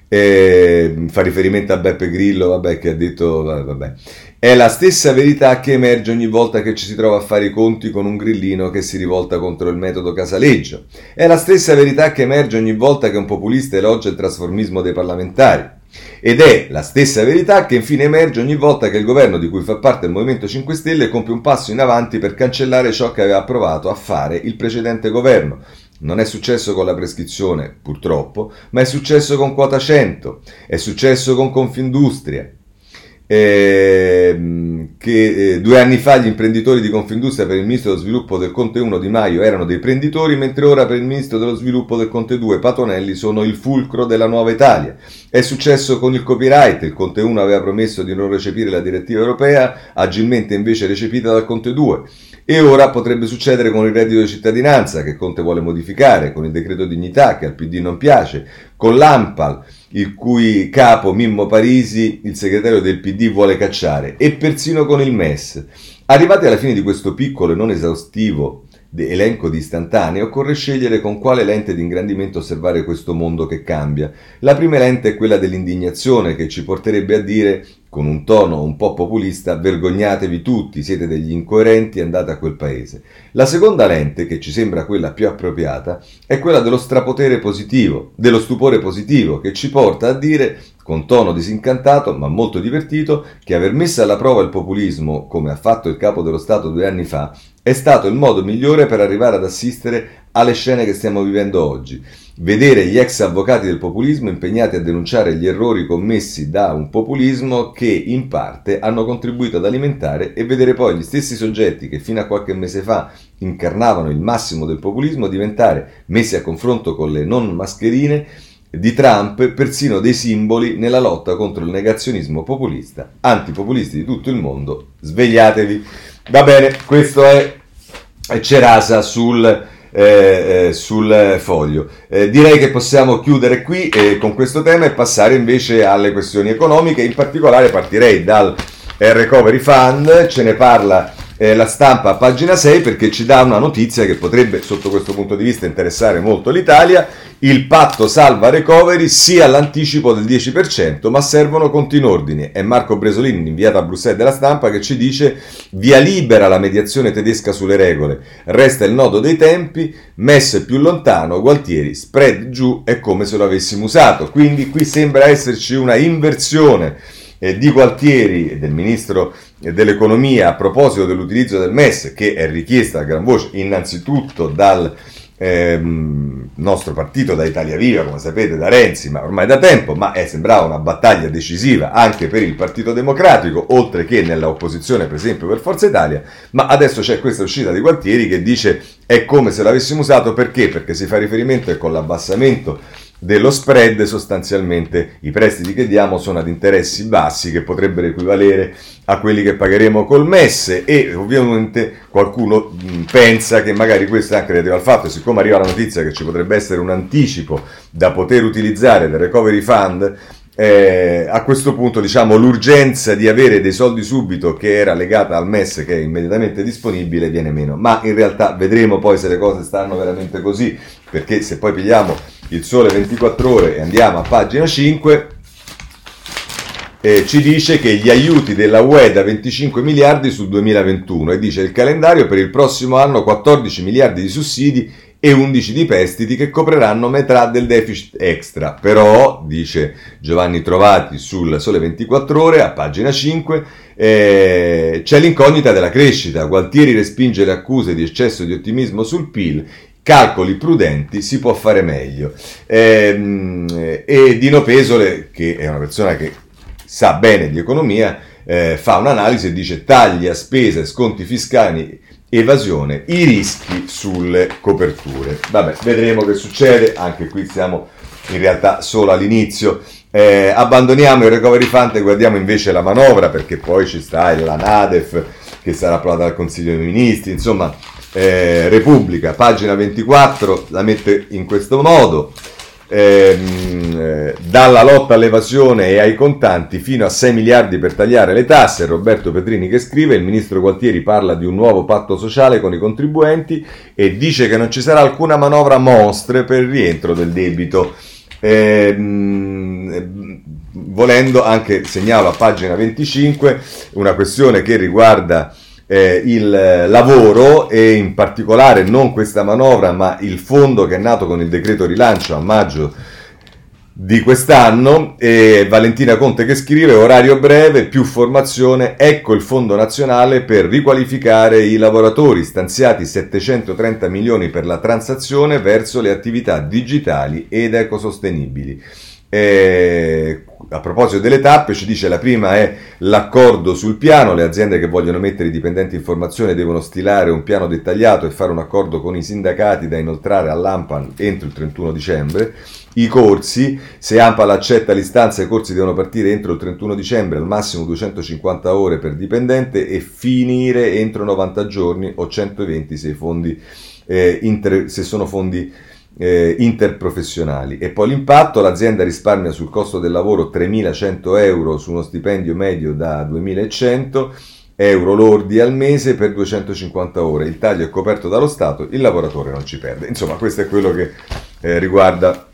E fa riferimento a Beppe Grillo, vabbè, che ha detto, vabbè. È la stessa verità che emerge ogni volta che ci si trova a fare i conti con un grillino che si rivolta contro il metodo Casaleggio. È la stessa verità che emerge ogni volta che un populista elogia il trasformismo dei parlamentari. Ed è la stessa verità che infine emerge ogni volta che il governo di cui fa parte il Movimento 5 Stelle compie un passo in avanti per cancellare ciò che aveva provato a fare il precedente governo. Non è successo con la prescrizione, purtroppo, ma è successo con quota 100, è successo con Confindustria, eh, che eh, due anni fa gli imprenditori di Confindustria per il ministro dello sviluppo del Conte 1 Di Maio erano dei prenditori, mentre ora per il ministro dello sviluppo del Conte 2 Patonelli sono il fulcro della nuova Italia. È successo con il copyright, il Conte 1 aveva promesso di non recepire la direttiva europea, agilmente invece recepita dal Conte 2. E ora potrebbe succedere con il reddito di cittadinanza che Conte vuole modificare, con il decreto dignità che al PD non piace, con l'AMPAL il cui capo Mimmo Parisi, il segretario del PD, vuole cacciare, e persino con il MES. Arrivati alla fine di questo piccolo e non esaustivo elenco di istantanee, occorre scegliere con quale lente di ingrandimento osservare questo mondo che cambia. La prima lente è quella dell'indignazione che ci porterebbe a dire con un tono un po' populista, vergognatevi tutti, siete degli incoerenti, andate a quel paese. La seconda lente, che ci sembra quella più appropriata, è quella dello strapotere positivo, dello stupore positivo, che ci porta a dire, con tono disincantato ma molto divertito, che aver messo alla prova il populismo, come ha fatto il capo dello Stato due anni fa, è stato il modo migliore per arrivare ad assistere alle scene che stiamo vivendo oggi. Vedere gli ex avvocati del populismo impegnati a denunciare gli errori commessi da un populismo che in parte hanno contribuito ad alimentare e vedere poi gli stessi soggetti che fino a qualche mese fa incarnavano il massimo del populismo diventare, messi a confronto con le non mascherine, di Trump persino dei simboli nella lotta contro il negazionismo populista. Antipopulisti di tutto il mondo, svegliatevi. Va bene, questo è Cerasa sul eh, eh, sul foglio. Eh, direi che possiamo chiudere qui eh, con questo tema e passare invece alle questioni economiche, in particolare partirei dal Recovery Fund, ce ne parla eh, la stampa a pagina 6 perché ci dà una notizia che potrebbe sotto questo punto di vista interessare molto l'Italia. Il patto salva recovery sia all'anticipo del 10%, ma servono conti in ordine. È Marco Bresolini, inviato a Bruxelles della stampa, che ci dice via libera la mediazione tedesca sulle regole. Resta il nodo dei tempi, messo più lontano, Gualtieri, spread giù è come se lo avessimo usato. Quindi qui sembra esserci una inversione eh, di Gualtieri e del ministro dell'economia a proposito dell'utilizzo del MES che è richiesta a gran voce innanzitutto dal ehm, nostro partito, da Italia Viva, come sapete, da Renzi, ma ormai da tempo, ma è, sembrava una battaglia decisiva anche per il Partito Democratico, oltre che nell'opposizione, per esempio, per Forza Italia, ma adesso c'è questa uscita di Gualtieri che dice è come se l'avessimo usato perché? Perché si fa riferimento con l'abbassamento dello spread sostanzialmente i prestiti che diamo sono ad interessi bassi che potrebbero equivalere a quelli che pagheremo col MES e ovviamente qualcuno pensa che magari questo è anche relativo al fatto siccome arriva la notizia che ci potrebbe essere un anticipo da poter utilizzare del recovery fund eh, a questo punto diciamo l'urgenza di avere dei soldi subito che era legata al MES che è immediatamente disponibile viene meno. Ma in realtà vedremo poi se le cose stanno veramente così perché se poi pigliamo il sole 24 ore e andiamo a pagina 5 eh, ci dice che gli aiuti della UE da 25 miliardi sul 2021 e dice il calendario per il prossimo anno 14 miliardi di sussidi e 11 di prestiti che copriranno metà del deficit extra. Però, dice Giovanni Trovati sul Sole 24 Ore, a pagina 5, eh, c'è l'incognita della crescita. Gualtieri respinge le accuse di eccesso di ottimismo sul PIL calcoli prudenti si può fare meglio. Eh, e Dino Pesole, che è una persona che sa bene di economia, eh, fa un'analisi e dice tagli a spese, sconti fiscali, evasione, i rischi sulle coperture. Vabbè, vedremo che succede, anche qui siamo in realtà solo all'inizio. Eh, abbandoniamo il recovery fund e guardiamo invece la manovra perché poi ci sta la NADEF che sarà approvata dal Consiglio dei Ministri, insomma eh, Repubblica, pagina 24, la mette in questo modo. Ehm, eh, dalla lotta all'evasione e ai contanti fino a 6 miliardi per tagliare le tasse. Roberto Petrini che scrive: Il ministro Gualtieri parla di un nuovo patto sociale con i contribuenti e dice che non ci sarà alcuna manovra mostre per il rientro del debito. Ehm, volendo anche segnalo a pagina 25 una questione che riguarda eh, il lavoro e in particolare non questa manovra ma il fondo che è nato con il decreto rilancio a maggio di quest'anno. E Valentina Conte che scrive orario breve più formazione ecco il fondo nazionale per riqualificare i lavoratori stanziati 730 milioni per la transazione verso le attività digitali ed ecosostenibili e a proposito delle tappe, ci dice la prima è l'accordo sul piano, le aziende che vogliono mettere i dipendenti in formazione devono stilare un piano dettagliato e fare un accordo con i sindacati da inoltrare all'AMPAN entro il 31 dicembre. I corsi, se AMPAL accetta l'istanza, i corsi devono partire entro il 31 dicembre, al massimo 250 ore per dipendente e finire entro 90 giorni o 120 se, fondi, eh, inter, se sono fondi eh, interprofessionali. E poi l'impatto, l'azienda risparmia sul costo del lavoro 3.100 euro su uno stipendio medio da 2.100 euro lordi al mese per 250 ore. Il taglio è coperto dallo Stato, il lavoratore non ci perde. Insomma, questo è quello che eh, riguarda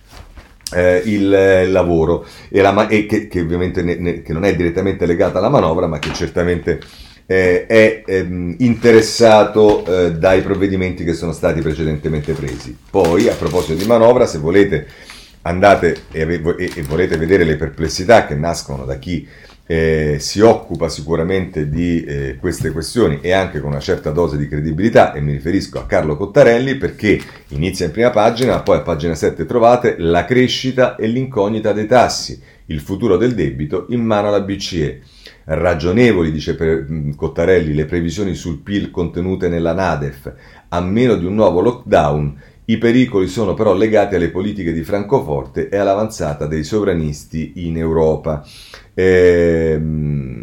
eh, il eh, lavoro e, la, e che, che, ovviamente ne, ne, che non è direttamente legata alla manovra, ma che certamente eh, è ehm, interessato eh, dai provvedimenti che sono stati precedentemente presi. Poi, a proposito di manovra, se volete andate e, e, e volete vedere le perplessità che nascono da chi eh, si occupa sicuramente di eh, queste questioni e anche con una certa dose di credibilità, e mi riferisco a Carlo Cottarelli perché inizia in prima pagina, poi a pagina 7 trovate la crescita e l'incognita dei tassi, il futuro del debito in mano alla BCE. Ragionevoli, dice Cottarelli, le previsioni sul PIL contenute nella Nadef, a meno di un nuovo lockdown. I pericoli sono però legati alle politiche di Francoforte e all'avanzata dei sovranisti in Europa. E, ehm,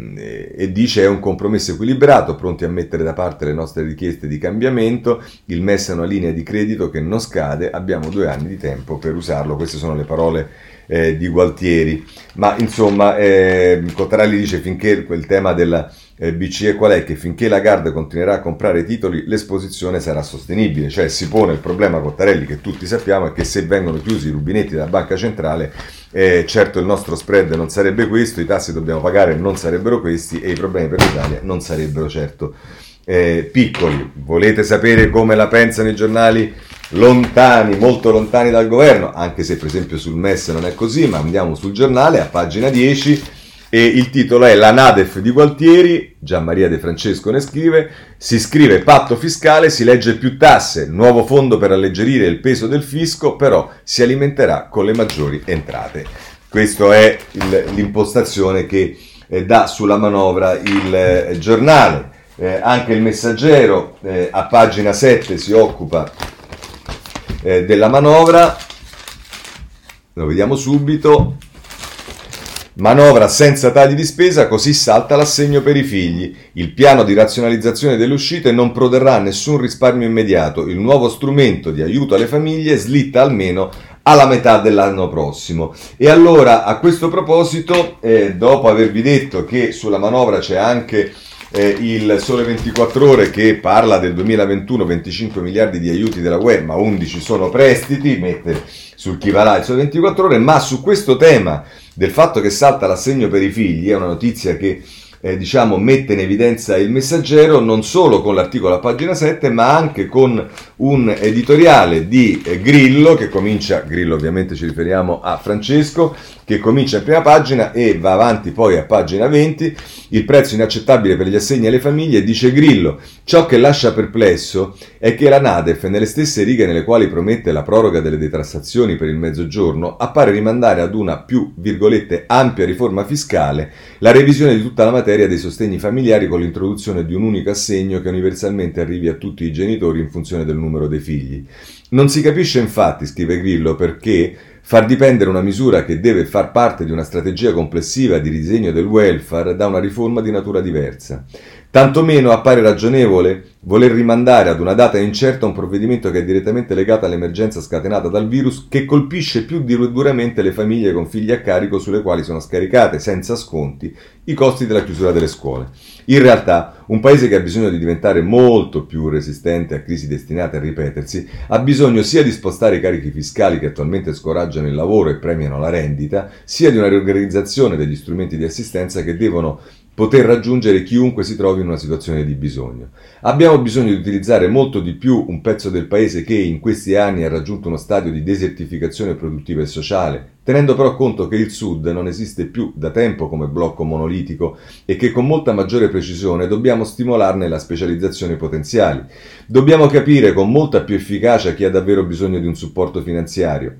e dice è un compromesso equilibrato, pronti a mettere da parte le nostre richieste di cambiamento, il MES è una linea di credito che non scade, abbiamo due anni di tempo per usarlo, queste sono le parole eh, di Gualtieri. Ma insomma, eh, Cottarelli dice finché quel tema della eh, BCE qual è? Che finché la Lagarde continuerà a comprare titoli l'esposizione sarà sostenibile, cioè si pone il problema Cottarelli che tutti sappiamo è che se vengono chiusi i rubinetti della banca centrale eh, certo il nostro spread non sarebbe questo, i tassi che dobbiamo pagare non sarebbero questi e i problemi per l'Italia non sarebbero certo eh, piccoli. Volete sapere come la pensano i giornali? lontani, molto lontani dal governo, anche se per esempio sul MES non è così, ma andiamo sul giornale a pagina 10 e il titolo è La Nadef di Gualtieri, Gian Maria De Francesco ne scrive, si scrive patto fiscale, si legge più tasse, nuovo fondo per alleggerire il peso del fisco, però si alimenterà con le maggiori entrate. Questa è il, l'impostazione che eh, dà sulla manovra il eh, giornale. Eh, anche il messaggero eh, a pagina 7 si occupa eh, della manovra. Lo vediamo subito. Manovra senza tagli di spesa, così salta l'assegno per i figli. Il piano di razionalizzazione delle uscite non produrrà nessun risparmio immediato. Il nuovo strumento di aiuto alle famiglie slitta almeno alla metà dell'anno prossimo. E allora, a questo proposito, eh, dopo avervi detto che sulla manovra c'è anche eh, il Sole 24 Ore che parla del 2021 25 miliardi di aiuti della UE, ma 11 sono prestiti, mette sul chi va là il Sole 24 Ore, ma su questo tema del fatto che salta l'assegno per i figli, è una notizia che eh, diciamo, mette in evidenza il messaggero non solo con l'articolo a pagina 7 ma anche con un editoriale di Grillo che comincia, Grillo ovviamente ci riferiamo a Francesco, che comincia in prima pagina e va avanti poi a pagina 20, il prezzo inaccettabile per gli assegni alle famiglie, dice Grillo, ciò che lascia perplesso è che la Nadef, nelle stesse righe nelle quali promette la proroga delle detrassazioni per il mezzogiorno, appare rimandare ad una più, virgolette, ampia riforma fiscale la revisione di tutta la materia dei sostegni familiari con l'introduzione di un unico assegno che universalmente arrivi a tutti i genitori in funzione del numero dei figli. Non si capisce infatti, scrive Grillo, perché Far dipendere una misura che deve far parte di una strategia complessiva di disegno del welfare da una riforma di natura diversa. Tanto meno appare ragionevole voler rimandare ad una data incerta un provvedimento che è direttamente legato all'emergenza scatenata dal virus che colpisce più duramente le famiglie con figli a carico sulle quali sono scaricate senza sconti i costi della chiusura delle scuole. In realtà, un paese che ha bisogno di diventare molto più resistente a crisi destinate a ripetersi, ha bisogno sia di spostare i carichi fiscali che attualmente scoraggiano il lavoro e premiano la rendita, sia di una riorganizzazione degli strumenti di assistenza che devono poter raggiungere chiunque si trovi in una situazione di bisogno. Abbiamo bisogno di utilizzare molto di più un pezzo del paese che in questi anni ha raggiunto uno stadio di desertificazione produttiva e sociale, tenendo però conto che il Sud non esiste più da tempo come blocco monolitico e che con molta maggiore precisione dobbiamo stimolarne la specializzazione potenziali. Dobbiamo capire con molta più efficacia chi ha davvero bisogno di un supporto finanziario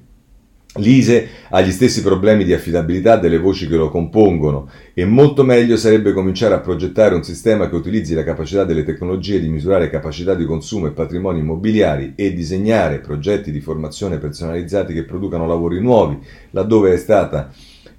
L'ISE ha gli stessi problemi di affidabilità delle voci che lo compongono e molto meglio sarebbe cominciare a progettare un sistema che utilizzi la capacità delle tecnologie di misurare capacità di consumo e patrimoni immobiliari e disegnare progetti di formazione personalizzati che producano lavori nuovi, laddove è stata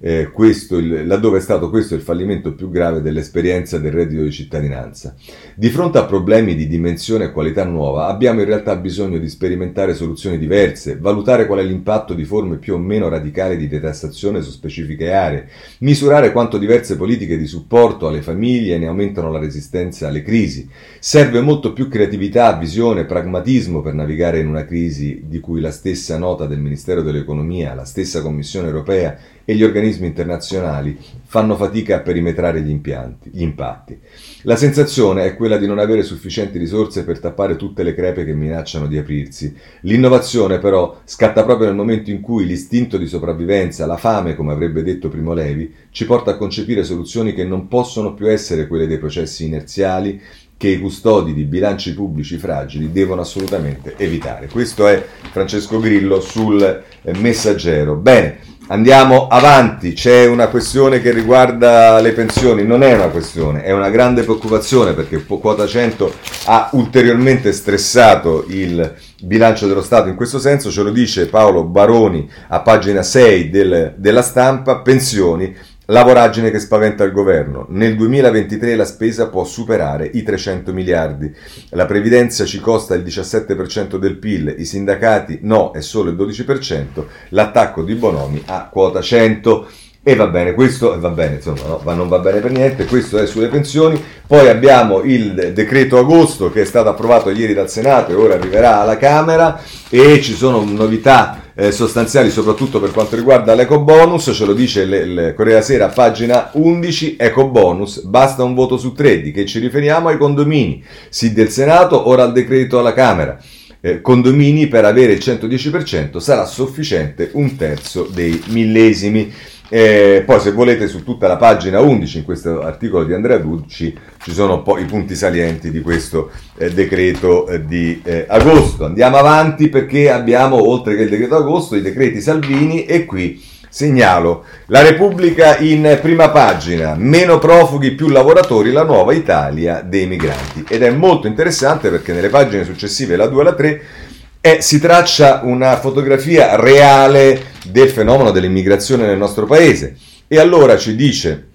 eh, questo il, laddove è stato questo il fallimento più grave dell'esperienza del reddito di cittadinanza. Di fronte a problemi di dimensione e qualità nuova, abbiamo in realtà bisogno di sperimentare soluzioni diverse, valutare qual è l'impatto di forme più o meno radicali di detassazione su specifiche aree, misurare quanto diverse politiche di supporto alle famiglie ne aumentano la resistenza alle crisi. Serve molto più creatività, visione, pragmatismo per navigare in una crisi di cui la stessa nota del Ministero dell'Economia, la stessa Commissione europea e gli organismi internazionali fanno fatica a perimetrare gli, impianti, gli impatti. La sensazione è quella di non avere sufficienti risorse per tappare tutte le crepe che minacciano di aprirsi. L'innovazione però scatta proprio nel momento in cui l'istinto di sopravvivenza, la fame, come avrebbe detto Primo Levi, ci porta a concepire soluzioni che non possono più essere quelle dei processi inerziali che i custodi di bilanci pubblici fragili devono assolutamente evitare. Questo è Francesco Grillo sul messaggero. Bene, Andiamo avanti, c'è una questione che riguarda le pensioni, non è una questione, è una grande preoccupazione perché quota 100 ha ulteriormente stressato il bilancio dello Stato in questo senso, ce lo dice Paolo Baroni a pagina 6 del, della stampa, pensioni la voragine che spaventa il governo. Nel 2023 la spesa può superare i 300 miliardi. La previdenza ci costa il 17% del PIL, i sindacati no, è solo il 12%. L'attacco di Bonomi a quota 100. E va bene, questo va bene, insomma, no, non va bene per niente, questo è sulle pensioni. Poi abbiamo il decreto agosto che è stato approvato ieri dal Senato e ora arriverà alla Camera e ci sono novità eh, sostanziali soprattutto per quanto riguarda l'eco bonus, ce lo dice il, Corriere Sera, pagina 11, eco bonus, basta un voto su tre, di che ci riferiamo ai condomini, sì del Senato, ora al decreto alla Camera. Eh, condomini per avere il 110% sarà sufficiente un terzo dei millesimi. Eh, poi se volete su tutta la pagina 11 in questo articolo di Andrea Ducci ci sono poi i punti salienti di questo eh, decreto eh, di eh, agosto. Andiamo avanti perché abbiamo oltre che il decreto agosto i decreti Salvini e qui segnalo. La Repubblica in prima pagina, meno profughi più lavoratori, la nuova Italia dei migranti. Ed è molto interessante perché nelle pagine successive la 2 e la 3 e si traccia una fotografia reale del fenomeno dell'immigrazione nel nostro paese. E allora ci dice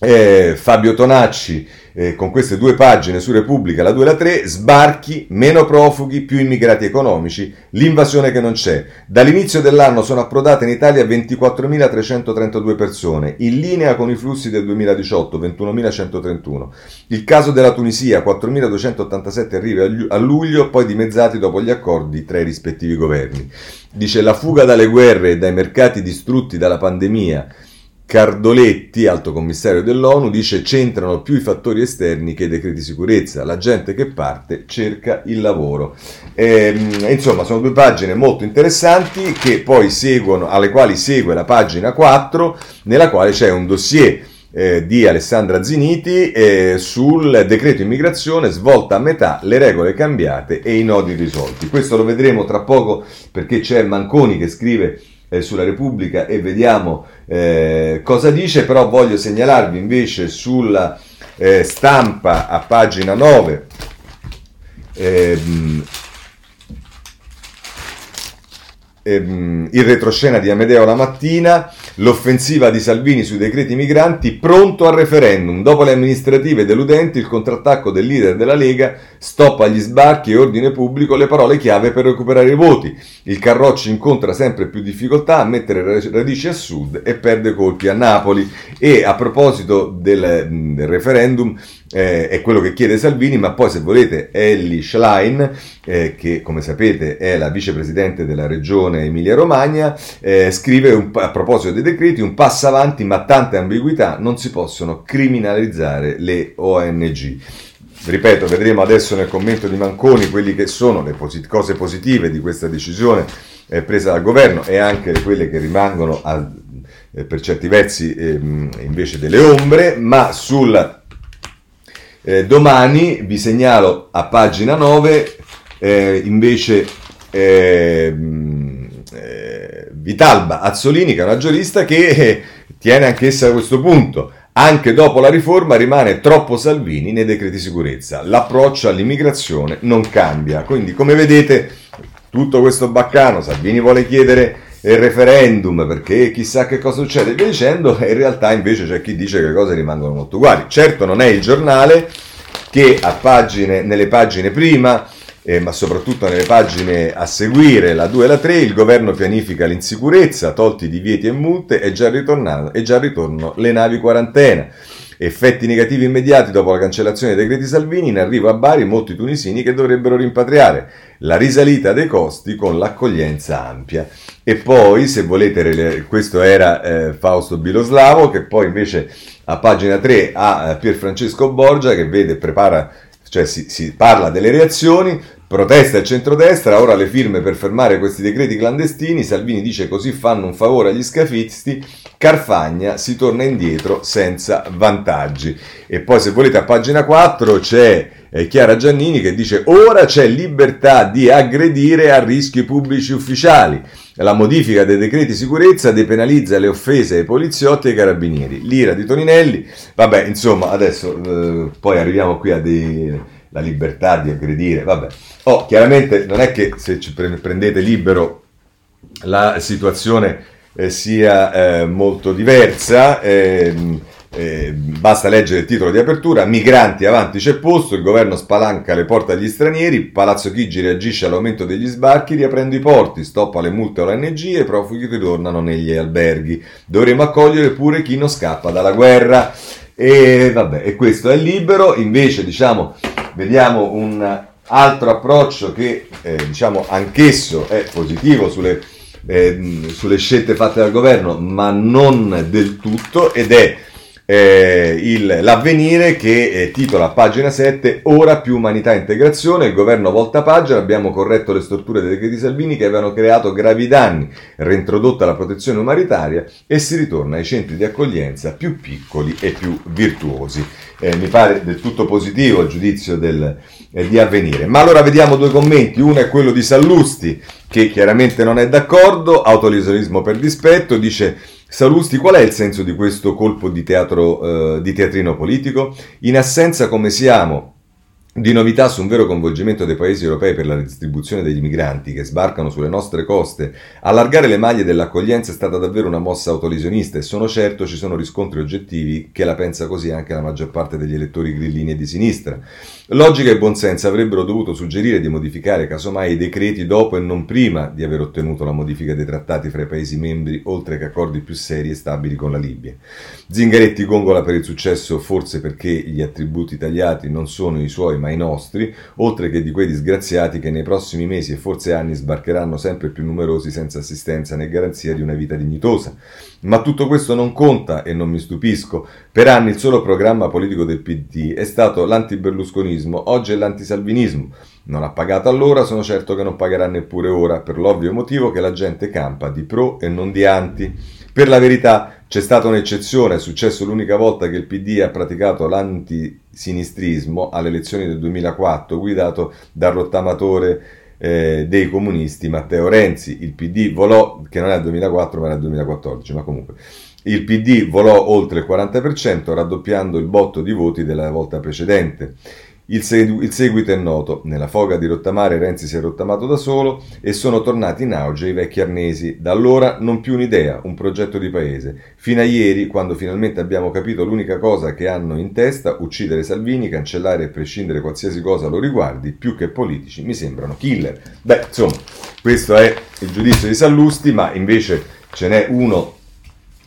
eh, Fabio Tonacci, eh, con queste due pagine su Repubblica, la 2 e la 3, sbarchi, meno profughi, più immigrati economici, l'invasione che non c'è. Dall'inizio dell'anno sono approdate in Italia 24.332 persone, in linea con i flussi del 2018, 21.131. Il caso della Tunisia, 4.287 arrivi a luglio, poi dimezzati dopo gli accordi tra i rispettivi governi. Dice la fuga dalle guerre e dai mercati distrutti dalla pandemia Cardoletti, alto commissario dell'ONU, dice c'entrano più i fattori esterni che i decreti di sicurezza. La gente che parte cerca il lavoro. E, ehm, insomma, sono due pagine molto interessanti seguono, alle quali segue la pagina 4, nella quale c'è un dossier eh, di Alessandra Ziniti eh, sul decreto immigrazione svolta a metà, le regole cambiate e i nodi risolti. Questo lo vedremo tra poco perché c'è Manconi che scrive eh, sulla Repubblica e vediamo eh, cosa dice, però voglio segnalarvi invece sulla eh, stampa a pagina 9 ehm, ehm, il retroscena di Amedeo la mattina, l'offensiva di Salvini sui decreti migranti, pronto al referendum. Dopo le amministrative deludenti, il contrattacco del leader della Lega, stop agli sbarchi e ordine pubblico, le parole chiave per recuperare i voti. Il Carrocci incontra sempre più difficoltà a mettere radici a sud e perde colpi a Napoli. E a proposito del, del referendum, eh, è quello che chiede Salvini, ma poi se volete Ellie Schlein, eh, che come sapete è la vicepresidente della regione Emilia-Romagna, eh, scrive un, a proposito dei decreti un passo avanti ma tante ambiguità, non si possono criminalizzare le ONG. Ripeto, vedremo adesso nel commento di Manconi quelli che sono le posit- cose positive di questa decisione eh, presa dal governo e anche quelle che rimangono a, eh, per certi versi ehm, invece delle ombre, ma sul eh, domani vi segnalo a pagina 9 eh, invece eh, Vitalba Azzolini, che è una giurista, che eh, tiene anch'essa a questo punto. Anche dopo la riforma rimane troppo Salvini nei decreti sicurezza. L'approccio all'immigrazione non cambia. Quindi, come vedete, tutto questo baccano, Salvini vuole chiedere il referendum perché chissà che cosa succede e via dicendo, in realtà invece c'è chi dice che le cose rimangono molto uguali. Certo non è il giornale che a pagine, nelle pagine prima, eh, ma soprattutto nelle pagine a seguire, la 2 e la 3, il governo pianifica l'insicurezza, tolti divieti e multe, e già, e già ritornano le navi quarantena. Effetti negativi immediati dopo la cancellazione dei decreti Salvini, in arrivo a Bari molti tunisini che dovrebbero rimpatriare. La risalita dei costi con l'accoglienza ampia. E poi, se volete, questo era eh, Fausto Biloslavo, che poi invece a pagina 3 ha eh, Pier Francesco Borgia che vede, prepara, cioè si, si parla delle reazioni, Protesta il centrodestra, ora le firme per fermare questi decreti clandestini, Salvini dice così fanno un favore agli scafisti, Carfagna si torna indietro senza vantaggi. E poi se volete a pagina 4 c'è eh, Chiara Giannini che dice ora c'è libertà di aggredire a rischio i pubblici ufficiali. La modifica dei decreti sicurezza depenalizza le offese ai poliziotti e ai carabinieri. L'ira di Toninelli, vabbè insomma adesso eh, poi arriviamo qui a dei la libertà di aggredire, vabbè. Oh, chiaramente non è che se ci prendete libero la situazione eh, sia eh, molto diversa, eh, basta leggere il titolo di apertura, migranti avanti c'è posto, il governo spalanca le porte agli stranieri, Palazzo Chigi reagisce all'aumento degli sbarchi riaprendo i porti, stoppa le multe all'ONG e i profughi ritornano negli alberghi, dovremo accogliere pure chi non scappa dalla guerra. E vabbè, e questo è libero, invece diciamo vediamo un altro approccio che eh, diciamo anch'esso è positivo sulle, eh, sulle scelte fatte dal governo, ma non del tutto, ed è eh, il, l'avvenire che eh, titola pagina 7 ora più umanità e integrazione il governo volta pagina abbiamo corretto le storture dei decreti Salvini che avevano creato gravi danni reintrodotta la protezione umanitaria e si ritorna ai centri di accoglienza più piccoli e più virtuosi. Eh, mi pare del tutto positivo il giudizio del, eh, di avvenire. Ma allora vediamo due commenti. Uno è quello di Sallusti che chiaramente non è d'accordo autolesionismo per dispetto dice Salusti, qual è il senso di questo colpo di, teatro, eh, di teatrino politico? In assenza come siamo di novità su un vero coinvolgimento dei paesi europei per la redistribuzione degli migranti che sbarcano sulle nostre coste, allargare le maglie dell'accoglienza è stata davvero una mossa autolesionista e sono certo ci sono riscontri oggettivi che la pensa così anche la maggior parte degli elettori grillini e di sinistra. Logica e buonsenso avrebbero dovuto suggerire di modificare casomai i decreti dopo e non prima di aver ottenuto la modifica dei trattati fra i paesi membri, oltre che accordi più seri e stabili con la Libia. Zingaretti gongola per il successo forse perché gli attributi tagliati non sono i suoi ma i nostri, oltre che di quei disgraziati che nei prossimi mesi e forse anni sbarcheranno sempre più numerosi senza assistenza né garanzia di una vita dignitosa. Ma tutto questo non conta e non mi stupisco. Per anni il solo programma politico del PD è stato l'antiberlusconismo, oggi è l'antisalvinismo. Non ha pagato allora, sono certo che non pagherà neppure ora, per l'ovvio motivo che la gente campa di pro e non di anti. Per la verità, c'è stata un'eccezione, è successo l'unica volta che il PD ha praticato l'antisinistrismo alle elezioni del 2004, guidato dal rottamatore eh, dei comunisti Matteo Renzi. Il PD volò, che non è il 2004 ma era il 2014, ma comunque. Il PD volò oltre il 40%, raddoppiando il botto di voti della volta precedente. Il, segu- il, seguito è noto. Nella foga di rottamare Renzi si è rottamato da solo e sono tornati in auge i vecchi arnesi. Da allora non più un'idea, un progetto di paese. Fino a ieri, quando finalmente abbiamo capito l'unica cosa che hanno in testa, uccidere Salvini, cancellare e prescindere qualsiasi cosa lo riguardi, più che politici, mi sembrano killer. Beh, insomma, questo è il giudizio di Sallusti, ma invece ce n'è uno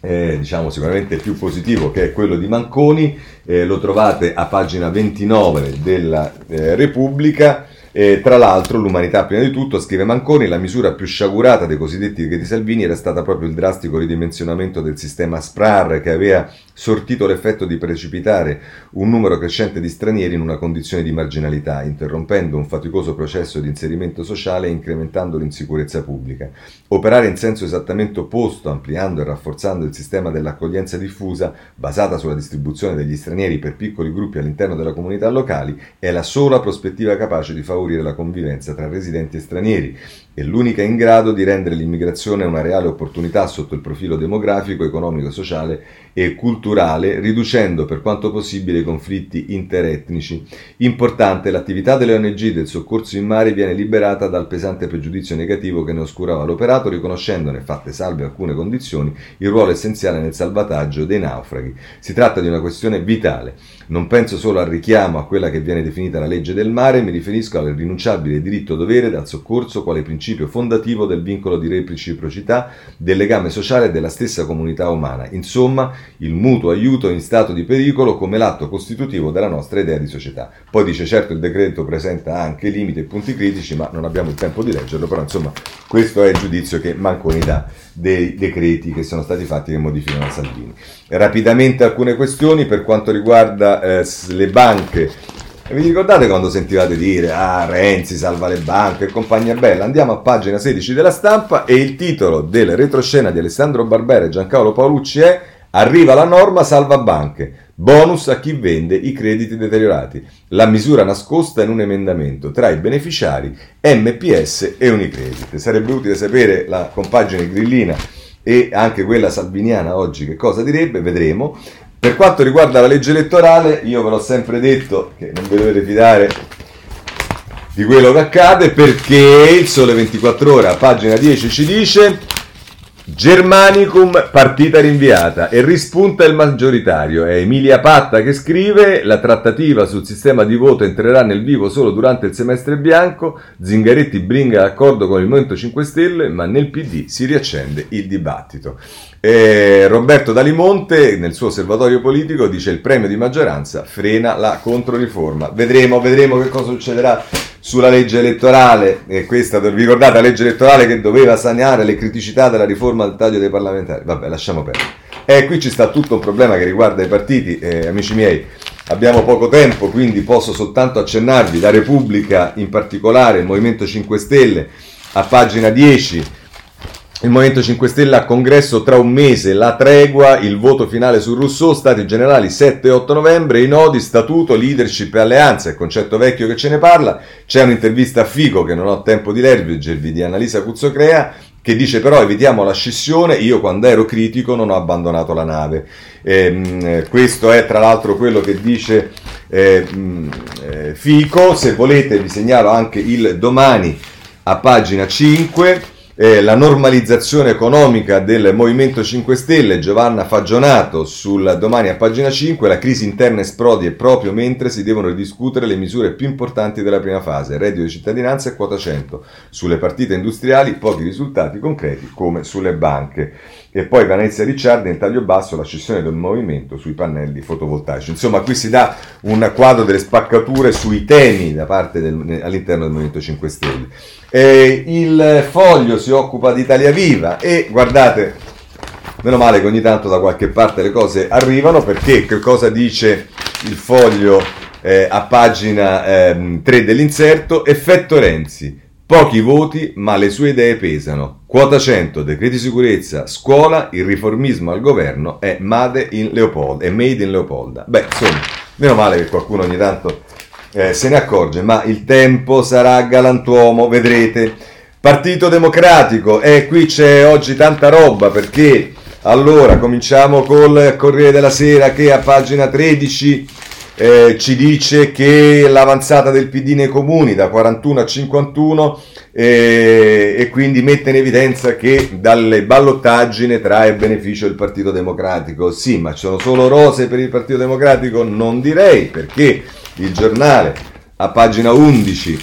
eh, diciamo sicuramente più positivo che è quello di Manconi, eh, lo trovate a pagina 29 della eh, Repubblica. Tra l'altro, l'umanità prima di tutto, scrive Manconi, la misura più sciagurata dei cosiddetti decreti Salvini era stata proprio il drastico ridimensionamento del sistema SPRAR che aveva sortito l'effetto di precipitare un numero crescente di stranieri in una condizione di marginalità, interrompendo un faticoso processo di inserimento sociale e incrementando l'insicurezza pubblica. Operare in senso esattamente opposto, ampliando e rafforzando il sistema dell'accoglienza diffusa, basata sulla distribuzione degli stranieri per piccoli gruppi all'interno della comunità locali, è la sola prospettiva capace di favorire la convivenza tra residenti e stranieri e l'unica in grado di rendere l'immigrazione una reale opportunità sotto il profilo demografico, economico, sociale e culturale, riducendo per quanto possibile i conflitti interetnici. Importante, l'attività delle ONG del soccorso in mare viene liberata dal pesante pregiudizio negativo che ne oscurava l'operato, riconoscendone, fatte salve alcune condizioni, il ruolo essenziale nel salvataggio dei naufraghi. Si tratta di una questione vitale. Non penso solo al richiamo a quella che viene definita la legge del mare, mi riferisco al rinunciabile diritto-dovere dal soccorso quale principio fondativo del vincolo di reciprocità, del legame sociale e della stessa comunità umana. Insomma, il mutuo aiuto in stato di pericolo come l'atto costitutivo della nostra idea di società. Poi dice certo il decreto presenta anche limiti e punti critici, ma non abbiamo il tempo di leggerlo, però insomma questo è il giudizio che Manconi dà dei decreti che sono stati fatti che modificano Salvini. Rapidamente alcune questioni per quanto riguarda eh, le banche. E vi ricordate quando sentivate dire ah Renzi salva le banche e compagnia bella? Andiamo a pagina 16 della stampa e il titolo del retroscena di Alessandro Barbera e Giancarlo Paolucci è Arriva la norma salva banche. Bonus a chi vende i crediti deteriorati. La misura nascosta in un emendamento tra i beneficiari MPS e Unicredit. Sarebbe utile sapere la compagine grillina e anche quella salviniana oggi che cosa direbbe, vedremo. Per quanto riguarda la legge elettorale, io ve l'ho sempre detto che non vi dovete fidare di quello che accade perché il Sole 24 ore a pagina 10 ci dice Germanicum partita rinviata e rispunta il maggioritario. È Emilia Patta che scrive: La trattativa sul sistema di voto entrerà nel vivo solo durante il semestre bianco. Zingaretti bringa l'accordo con il Movimento 5 Stelle, ma nel PD si riaccende il dibattito. E Roberto Dalimonte, nel suo osservatorio politico, dice: Il premio di maggioranza frena la controriforma. Vedremo, vedremo che cosa succederà sulla legge elettorale, e questa vi ricordate la legge elettorale che doveva saneare le criticità della riforma del taglio dei parlamentari? Vabbè, lasciamo perdere. E qui ci sta tutto un problema che riguarda i partiti, eh, amici miei. Abbiamo poco tempo, quindi posso soltanto accennarvi la Repubblica, in particolare il Movimento 5 Stelle, a pagina 10 il Movimento 5 Stelle a congresso tra un mese, la tregua, il voto finale su Rousseau, stati generali 7 e 8 novembre, i nodi, statuto, leadership e alleanza, il concetto vecchio che ce ne parla, c'è un'intervista a Fico che non ho tempo di leggervi di Annalisa Cuzzocrea, che dice però evitiamo la scissione, io quando ero critico non ho abbandonato la nave. Eh, questo è tra l'altro quello che dice eh, eh, Fico, se volete vi segnalo anche il domani a pagina 5 eh, la normalizzazione economica del Movimento 5 Stelle, Giovanna Fagionato sul domani a pagina 5, la crisi interna esplode proprio mentre si devono ridiscutere le misure più importanti della prima fase, reddito di cittadinanza e quota 100, sulle partite industriali pochi risultati concreti come sulle banche. E poi Vanessa Ricciardi in taglio basso la scissione del movimento sui pannelli fotovoltaici. Insomma, qui si dà un quadro delle spaccature sui temi da parte del, all'interno del Movimento 5 Stelle. Eh, il foglio si occupa di Italia Viva e guardate, meno male che ogni tanto da qualche parte le cose arrivano perché che cosa dice il foglio eh, a pagina eh, 3 dell'inserto? Effetto Renzi. Pochi voti, ma le sue idee pesano. Quota 100, decreti sicurezza, scuola, il riformismo al governo è Made in Leopolda. È made in Leopolda. Beh, insomma, meno male che qualcuno ogni tanto eh, se ne accorge, ma il tempo sarà galantuomo, vedrete. Partito Democratico, e eh, qui c'è oggi tanta roba perché allora cominciamo col Corriere della Sera che a pagina 13 eh, ci dice che l'avanzata del PD nei comuni da 41 a 51 eh, e quindi mette in evidenza che dalle ballottaggi ne trae beneficio il Partito Democratico. Sì, ma ci sono solo rose per il Partito Democratico? Non direi, perché il giornale a pagina 11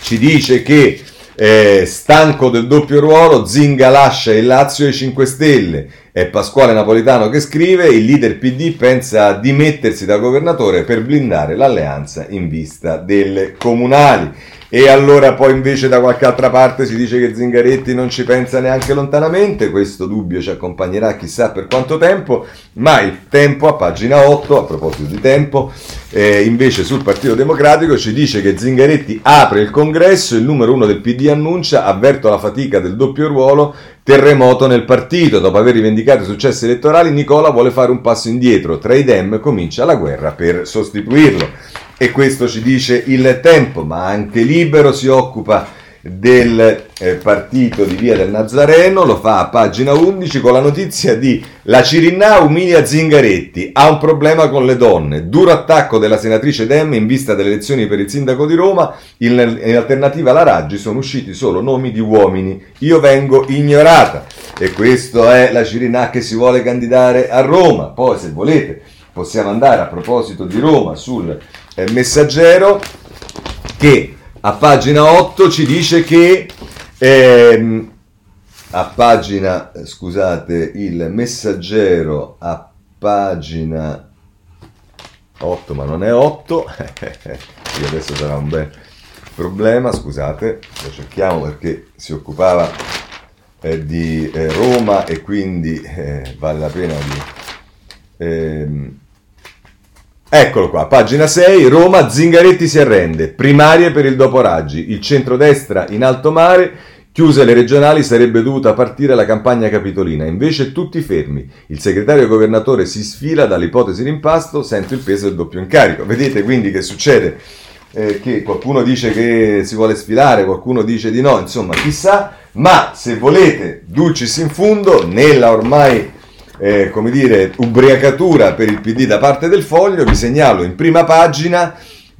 ci dice che eh, stanco del doppio ruolo, Zinga lascia il Lazio e i 5 Stelle. È Pasquale Napolitano che scrive: il leader PD pensa a dimettersi da governatore per blindare l'alleanza in vista delle comunali. E allora poi invece da qualche altra parte si dice che Zingaretti non ci pensa neanche lontanamente, questo dubbio ci accompagnerà chissà per quanto tempo, ma il tempo a pagina 8, a proposito di tempo, eh, invece sul Partito Democratico ci dice che Zingaretti apre il congresso, il numero uno del PD annuncia, avverto la fatica del doppio ruolo, terremoto nel partito, dopo aver rivendicato i successi elettorali Nicola vuole fare un passo indietro, tra i Dem comincia la guerra per sostituirlo. E questo ci dice il tempo, ma anche Libero si occupa del eh, partito di Via del Nazareno, lo fa a pagina 11 con la notizia di La Cirinà umilia Zingaretti, ha un problema con le donne, duro attacco della senatrice Dem in vista delle elezioni per il sindaco di Roma, in, in alternativa alla Raggi sono usciti solo nomi di uomini, io vengo ignorata. E questo è la Cirinà che si vuole candidare a Roma, poi se volete possiamo andare a proposito di Roma sul eh, messaggero che a pagina 8 ci dice che ehm, a pagina, scusate, il messaggero a pagina 8, ma non è 8, io adesso sarà un bel problema, scusate, lo cerchiamo perché si occupava eh, di eh, Roma e quindi eh, vale la pena di... Ehm, Eccolo qua, pagina 6, Roma, Zingaretti si arrende, primarie per il dopo Raggi, il centrodestra in alto mare, chiuse le regionali sarebbe dovuta partire la campagna capitolina, invece tutti fermi, il segretario governatore si sfila dall'ipotesi rimpasto, sento il peso del doppio incarico. Vedete quindi che succede? Eh, che qualcuno dice che si vuole sfilare, qualcuno dice di no, insomma chissà, ma se volete, dulcis in fundo, nella ormai eh, come dire, ubriacatura per il PD da parte del foglio, vi segnalo in prima pagina,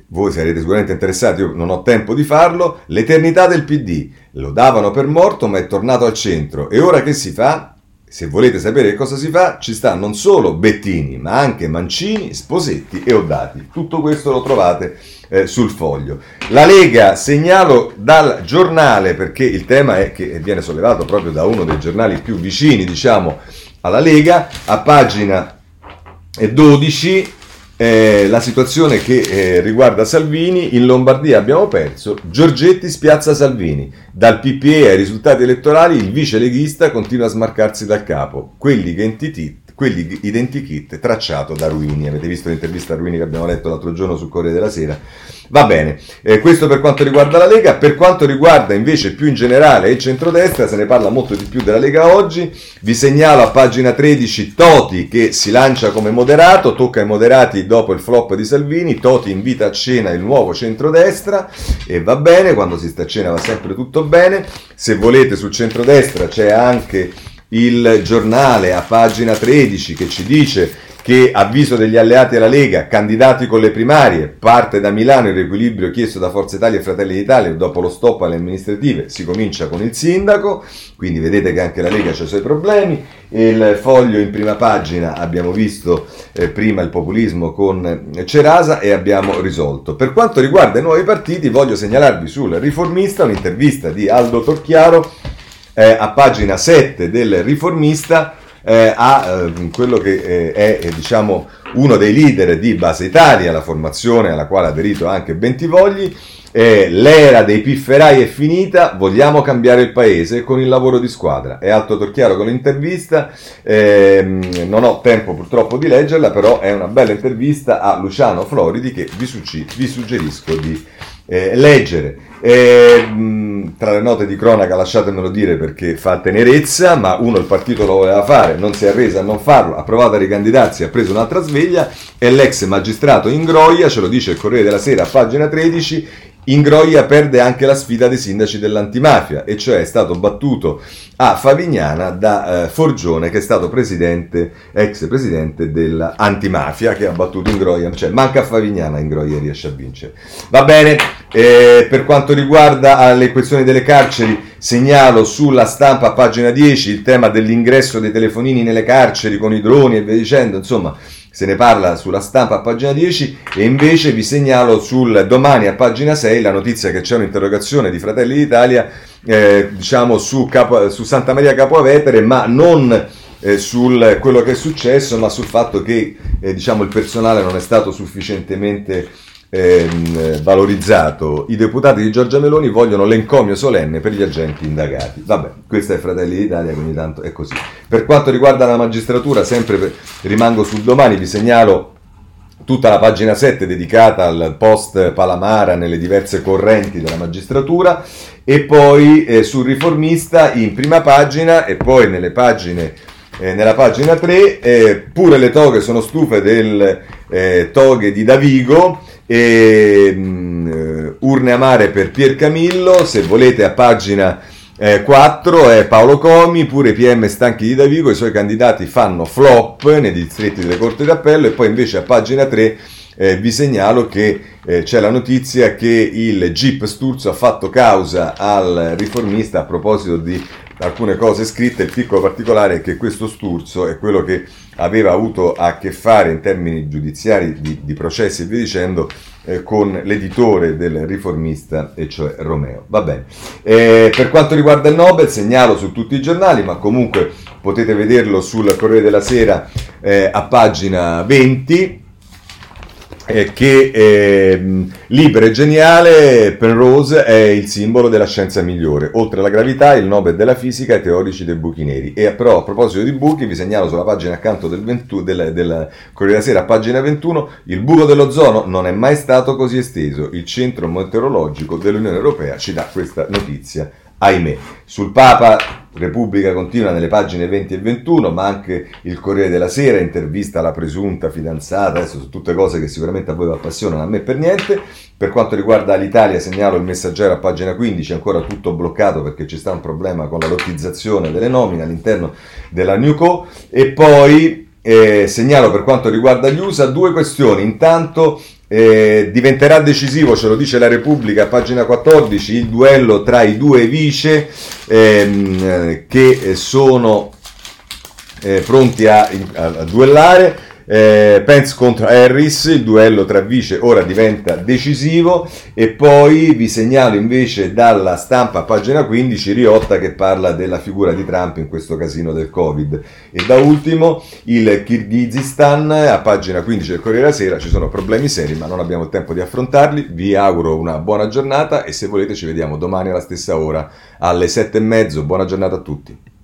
voi sarete sicuramente interessati, io non ho tempo di farlo, l'eternità del PD. Lo davano per morto ma è tornato al centro e ora che si fa? Se volete sapere cosa si fa, ci sta non solo Bettini, ma anche Mancini, Sposetti e Oddati. Tutto questo lo trovate eh, sul foglio. La Lega, segnalo dal giornale, perché il tema è che viene sollevato proprio da uno dei giornali più vicini, diciamo, alla Lega, a pagina 12 eh, la situazione che eh, riguarda Salvini, in Lombardia abbiamo perso, Giorgetti spiazza Salvini, dal PPE ai risultati elettorali il vice leghista continua a smarcarsi dal capo, quelli che entitì quelli identikit tracciato da Ruini. Avete visto l'intervista a Ruini che abbiamo letto l'altro giorno sul Corriere della Sera? Va bene, eh, questo per quanto riguarda la Lega, per quanto riguarda invece più in generale il centrodestra, se ne parla molto di più della Lega oggi, vi segnalo a pagina 13 Toti che si lancia come moderato, tocca ai moderati dopo il flop di Salvini, Toti invita a cena il nuovo centrodestra e va bene, quando si sta a cena va sempre tutto bene, se volete sul centrodestra c'è anche il giornale a pagina 13 che ci dice che avviso degli alleati alla Lega, candidati con le primarie, parte da Milano il riequilibrio chiesto da Forza Italia e Fratelli d'Italia dopo lo stop alle amministrative, si comincia con il sindaco, quindi vedete che anche la Lega ha i suoi problemi, il foglio in prima pagina abbiamo visto eh, prima il populismo con Cerasa e abbiamo risolto. Per quanto riguarda i nuovi partiti voglio segnalarvi sul riformista un'intervista di Aldo Torchiaro eh, a pagina 7 del riformista eh, a eh, quello che eh, è eh, diciamo, uno dei leader di Base Italia, la formazione alla quale ha aderito anche Bentivogli. l'era dei pifferai è finita, vogliamo cambiare il paese con il lavoro di squadra. È Alto Torchiaro con l'intervista, ehm, non ho tempo purtroppo di leggerla, però è una bella intervista a Luciano Floridi che vi suggerisco di eh, leggere. Eh, tra le note di cronaca lasciatemelo dire perché fa tenerezza, ma uno il partito lo voleva fare, non si è arreso a non farlo, ha provato a ricandidarsi, ha preso un'altra sveglia e l'ex magistrato Ingroia, ce lo dice il Corriere della Sera pagina 13, Ingroia perde anche la sfida dei sindaci dell'antimafia, e cioè è stato battuto a Favignana da eh, Forgione, che è stato presidente, ex presidente dell'antimafia, che ha battuto Ingroia, cioè manca a Favignana, Ingroia riesce a vincere. Va bene, eh, per quanto riguarda le questioni delle carceri, segnalo sulla stampa a pagina 10 il tema dell'ingresso dei telefonini nelle carceri con i droni e via dicendo, insomma se ne parla sulla stampa a pagina 10 e invece vi segnalo sul domani a pagina 6 la notizia che c'è un'interrogazione di Fratelli d'Italia eh, diciamo su, Capo, su, Santa Maria Capovetere ma non eh, su quello che è successo ma sul fatto che eh, diciamo, il personale non è stato sufficientemente ehm, valorizzato. I deputati di Giorgia Meloni vogliono l'encomio solenne per gli agenti indagati. Vabbè, questo è Fratelli d'Italia, quindi tanto è così. Per quanto riguarda la magistratura, sempre per, rimango sul domani, vi segnalo tutta la pagina 7 dedicata al post Palamara nelle diverse correnti della magistratura e poi eh, sul riformista in prima pagina e poi nelle pagine eh, nella pagina 3 eh, pure le toghe sono stufe del eh, toghe di Davigo e mh, mm, Urne Amare per Pier Camillo, se volete a pagina eh, 4 è Paolo Comi, pure PM stanchi di Davigo, i suoi candidati fanno flop nei distretti delle Corti d'Appello e poi invece a pagina 3 eh, vi segnalo che eh, c'è la notizia che il GIP Sturzo ha fatto causa al riformista a proposito di alcune cose scritte, il piccolo particolare è che questo Sturzo è quello che aveva avuto a che fare in termini giudiziari di, di processi e via dicendo eh, con l'editore del riformista, e cioè Romeo. Va bene. Eh, per quanto riguarda il Nobel, segnalo su tutti i giornali, ma comunque potete vederlo sul Corriere della Sera eh, a pagina 20 eh, che eh, libero e geniale Penrose è il simbolo della scienza migliore, oltre alla gravità il Nobel della fisica e teorici dei buchi neri. E però a proposito di buchi vi segnalo sulla pagina accanto del, 20, del, del Corriere della Sera, pagina 21, il buco dell'ozono non è mai stato così esteso, il centro meteorologico dell'Unione Europea ci dà questa notizia ahimè. Sul Papa Repubblica continua nelle pagine 20 e 21, ma anche il Corriere della Sera, intervista alla presunta fidanzata, adesso sono tutte cose che sicuramente a voi vi appassionano, a me per niente. Per quanto riguarda l'Italia segnalo il messaggero a pagina 15, ancora tutto bloccato perché ci sta un problema con la lottizzazione delle nomine all'interno della Newco e poi eh, segnalo per quanto riguarda gli USA due questioni. Intanto eh, diventerà decisivo, ce lo dice la Repubblica, pagina 14, il duello tra i due vice ehm, che sono eh, pronti a, a, a duellare. Eh, Pence contro Harris, il duello tra vice ora diventa decisivo e poi vi segnalo invece dalla stampa, pagina 15, Riotta che parla della figura di Trump in questo casino del Covid. E da ultimo il Kirghizistan, a pagina 15 del Corriere della Sera, ci sono problemi seri ma non abbiamo tempo di affrontarli. Vi auguro una buona giornata e se volete ci vediamo domani alla stessa ora alle 7 e mezzo. Buona giornata a tutti.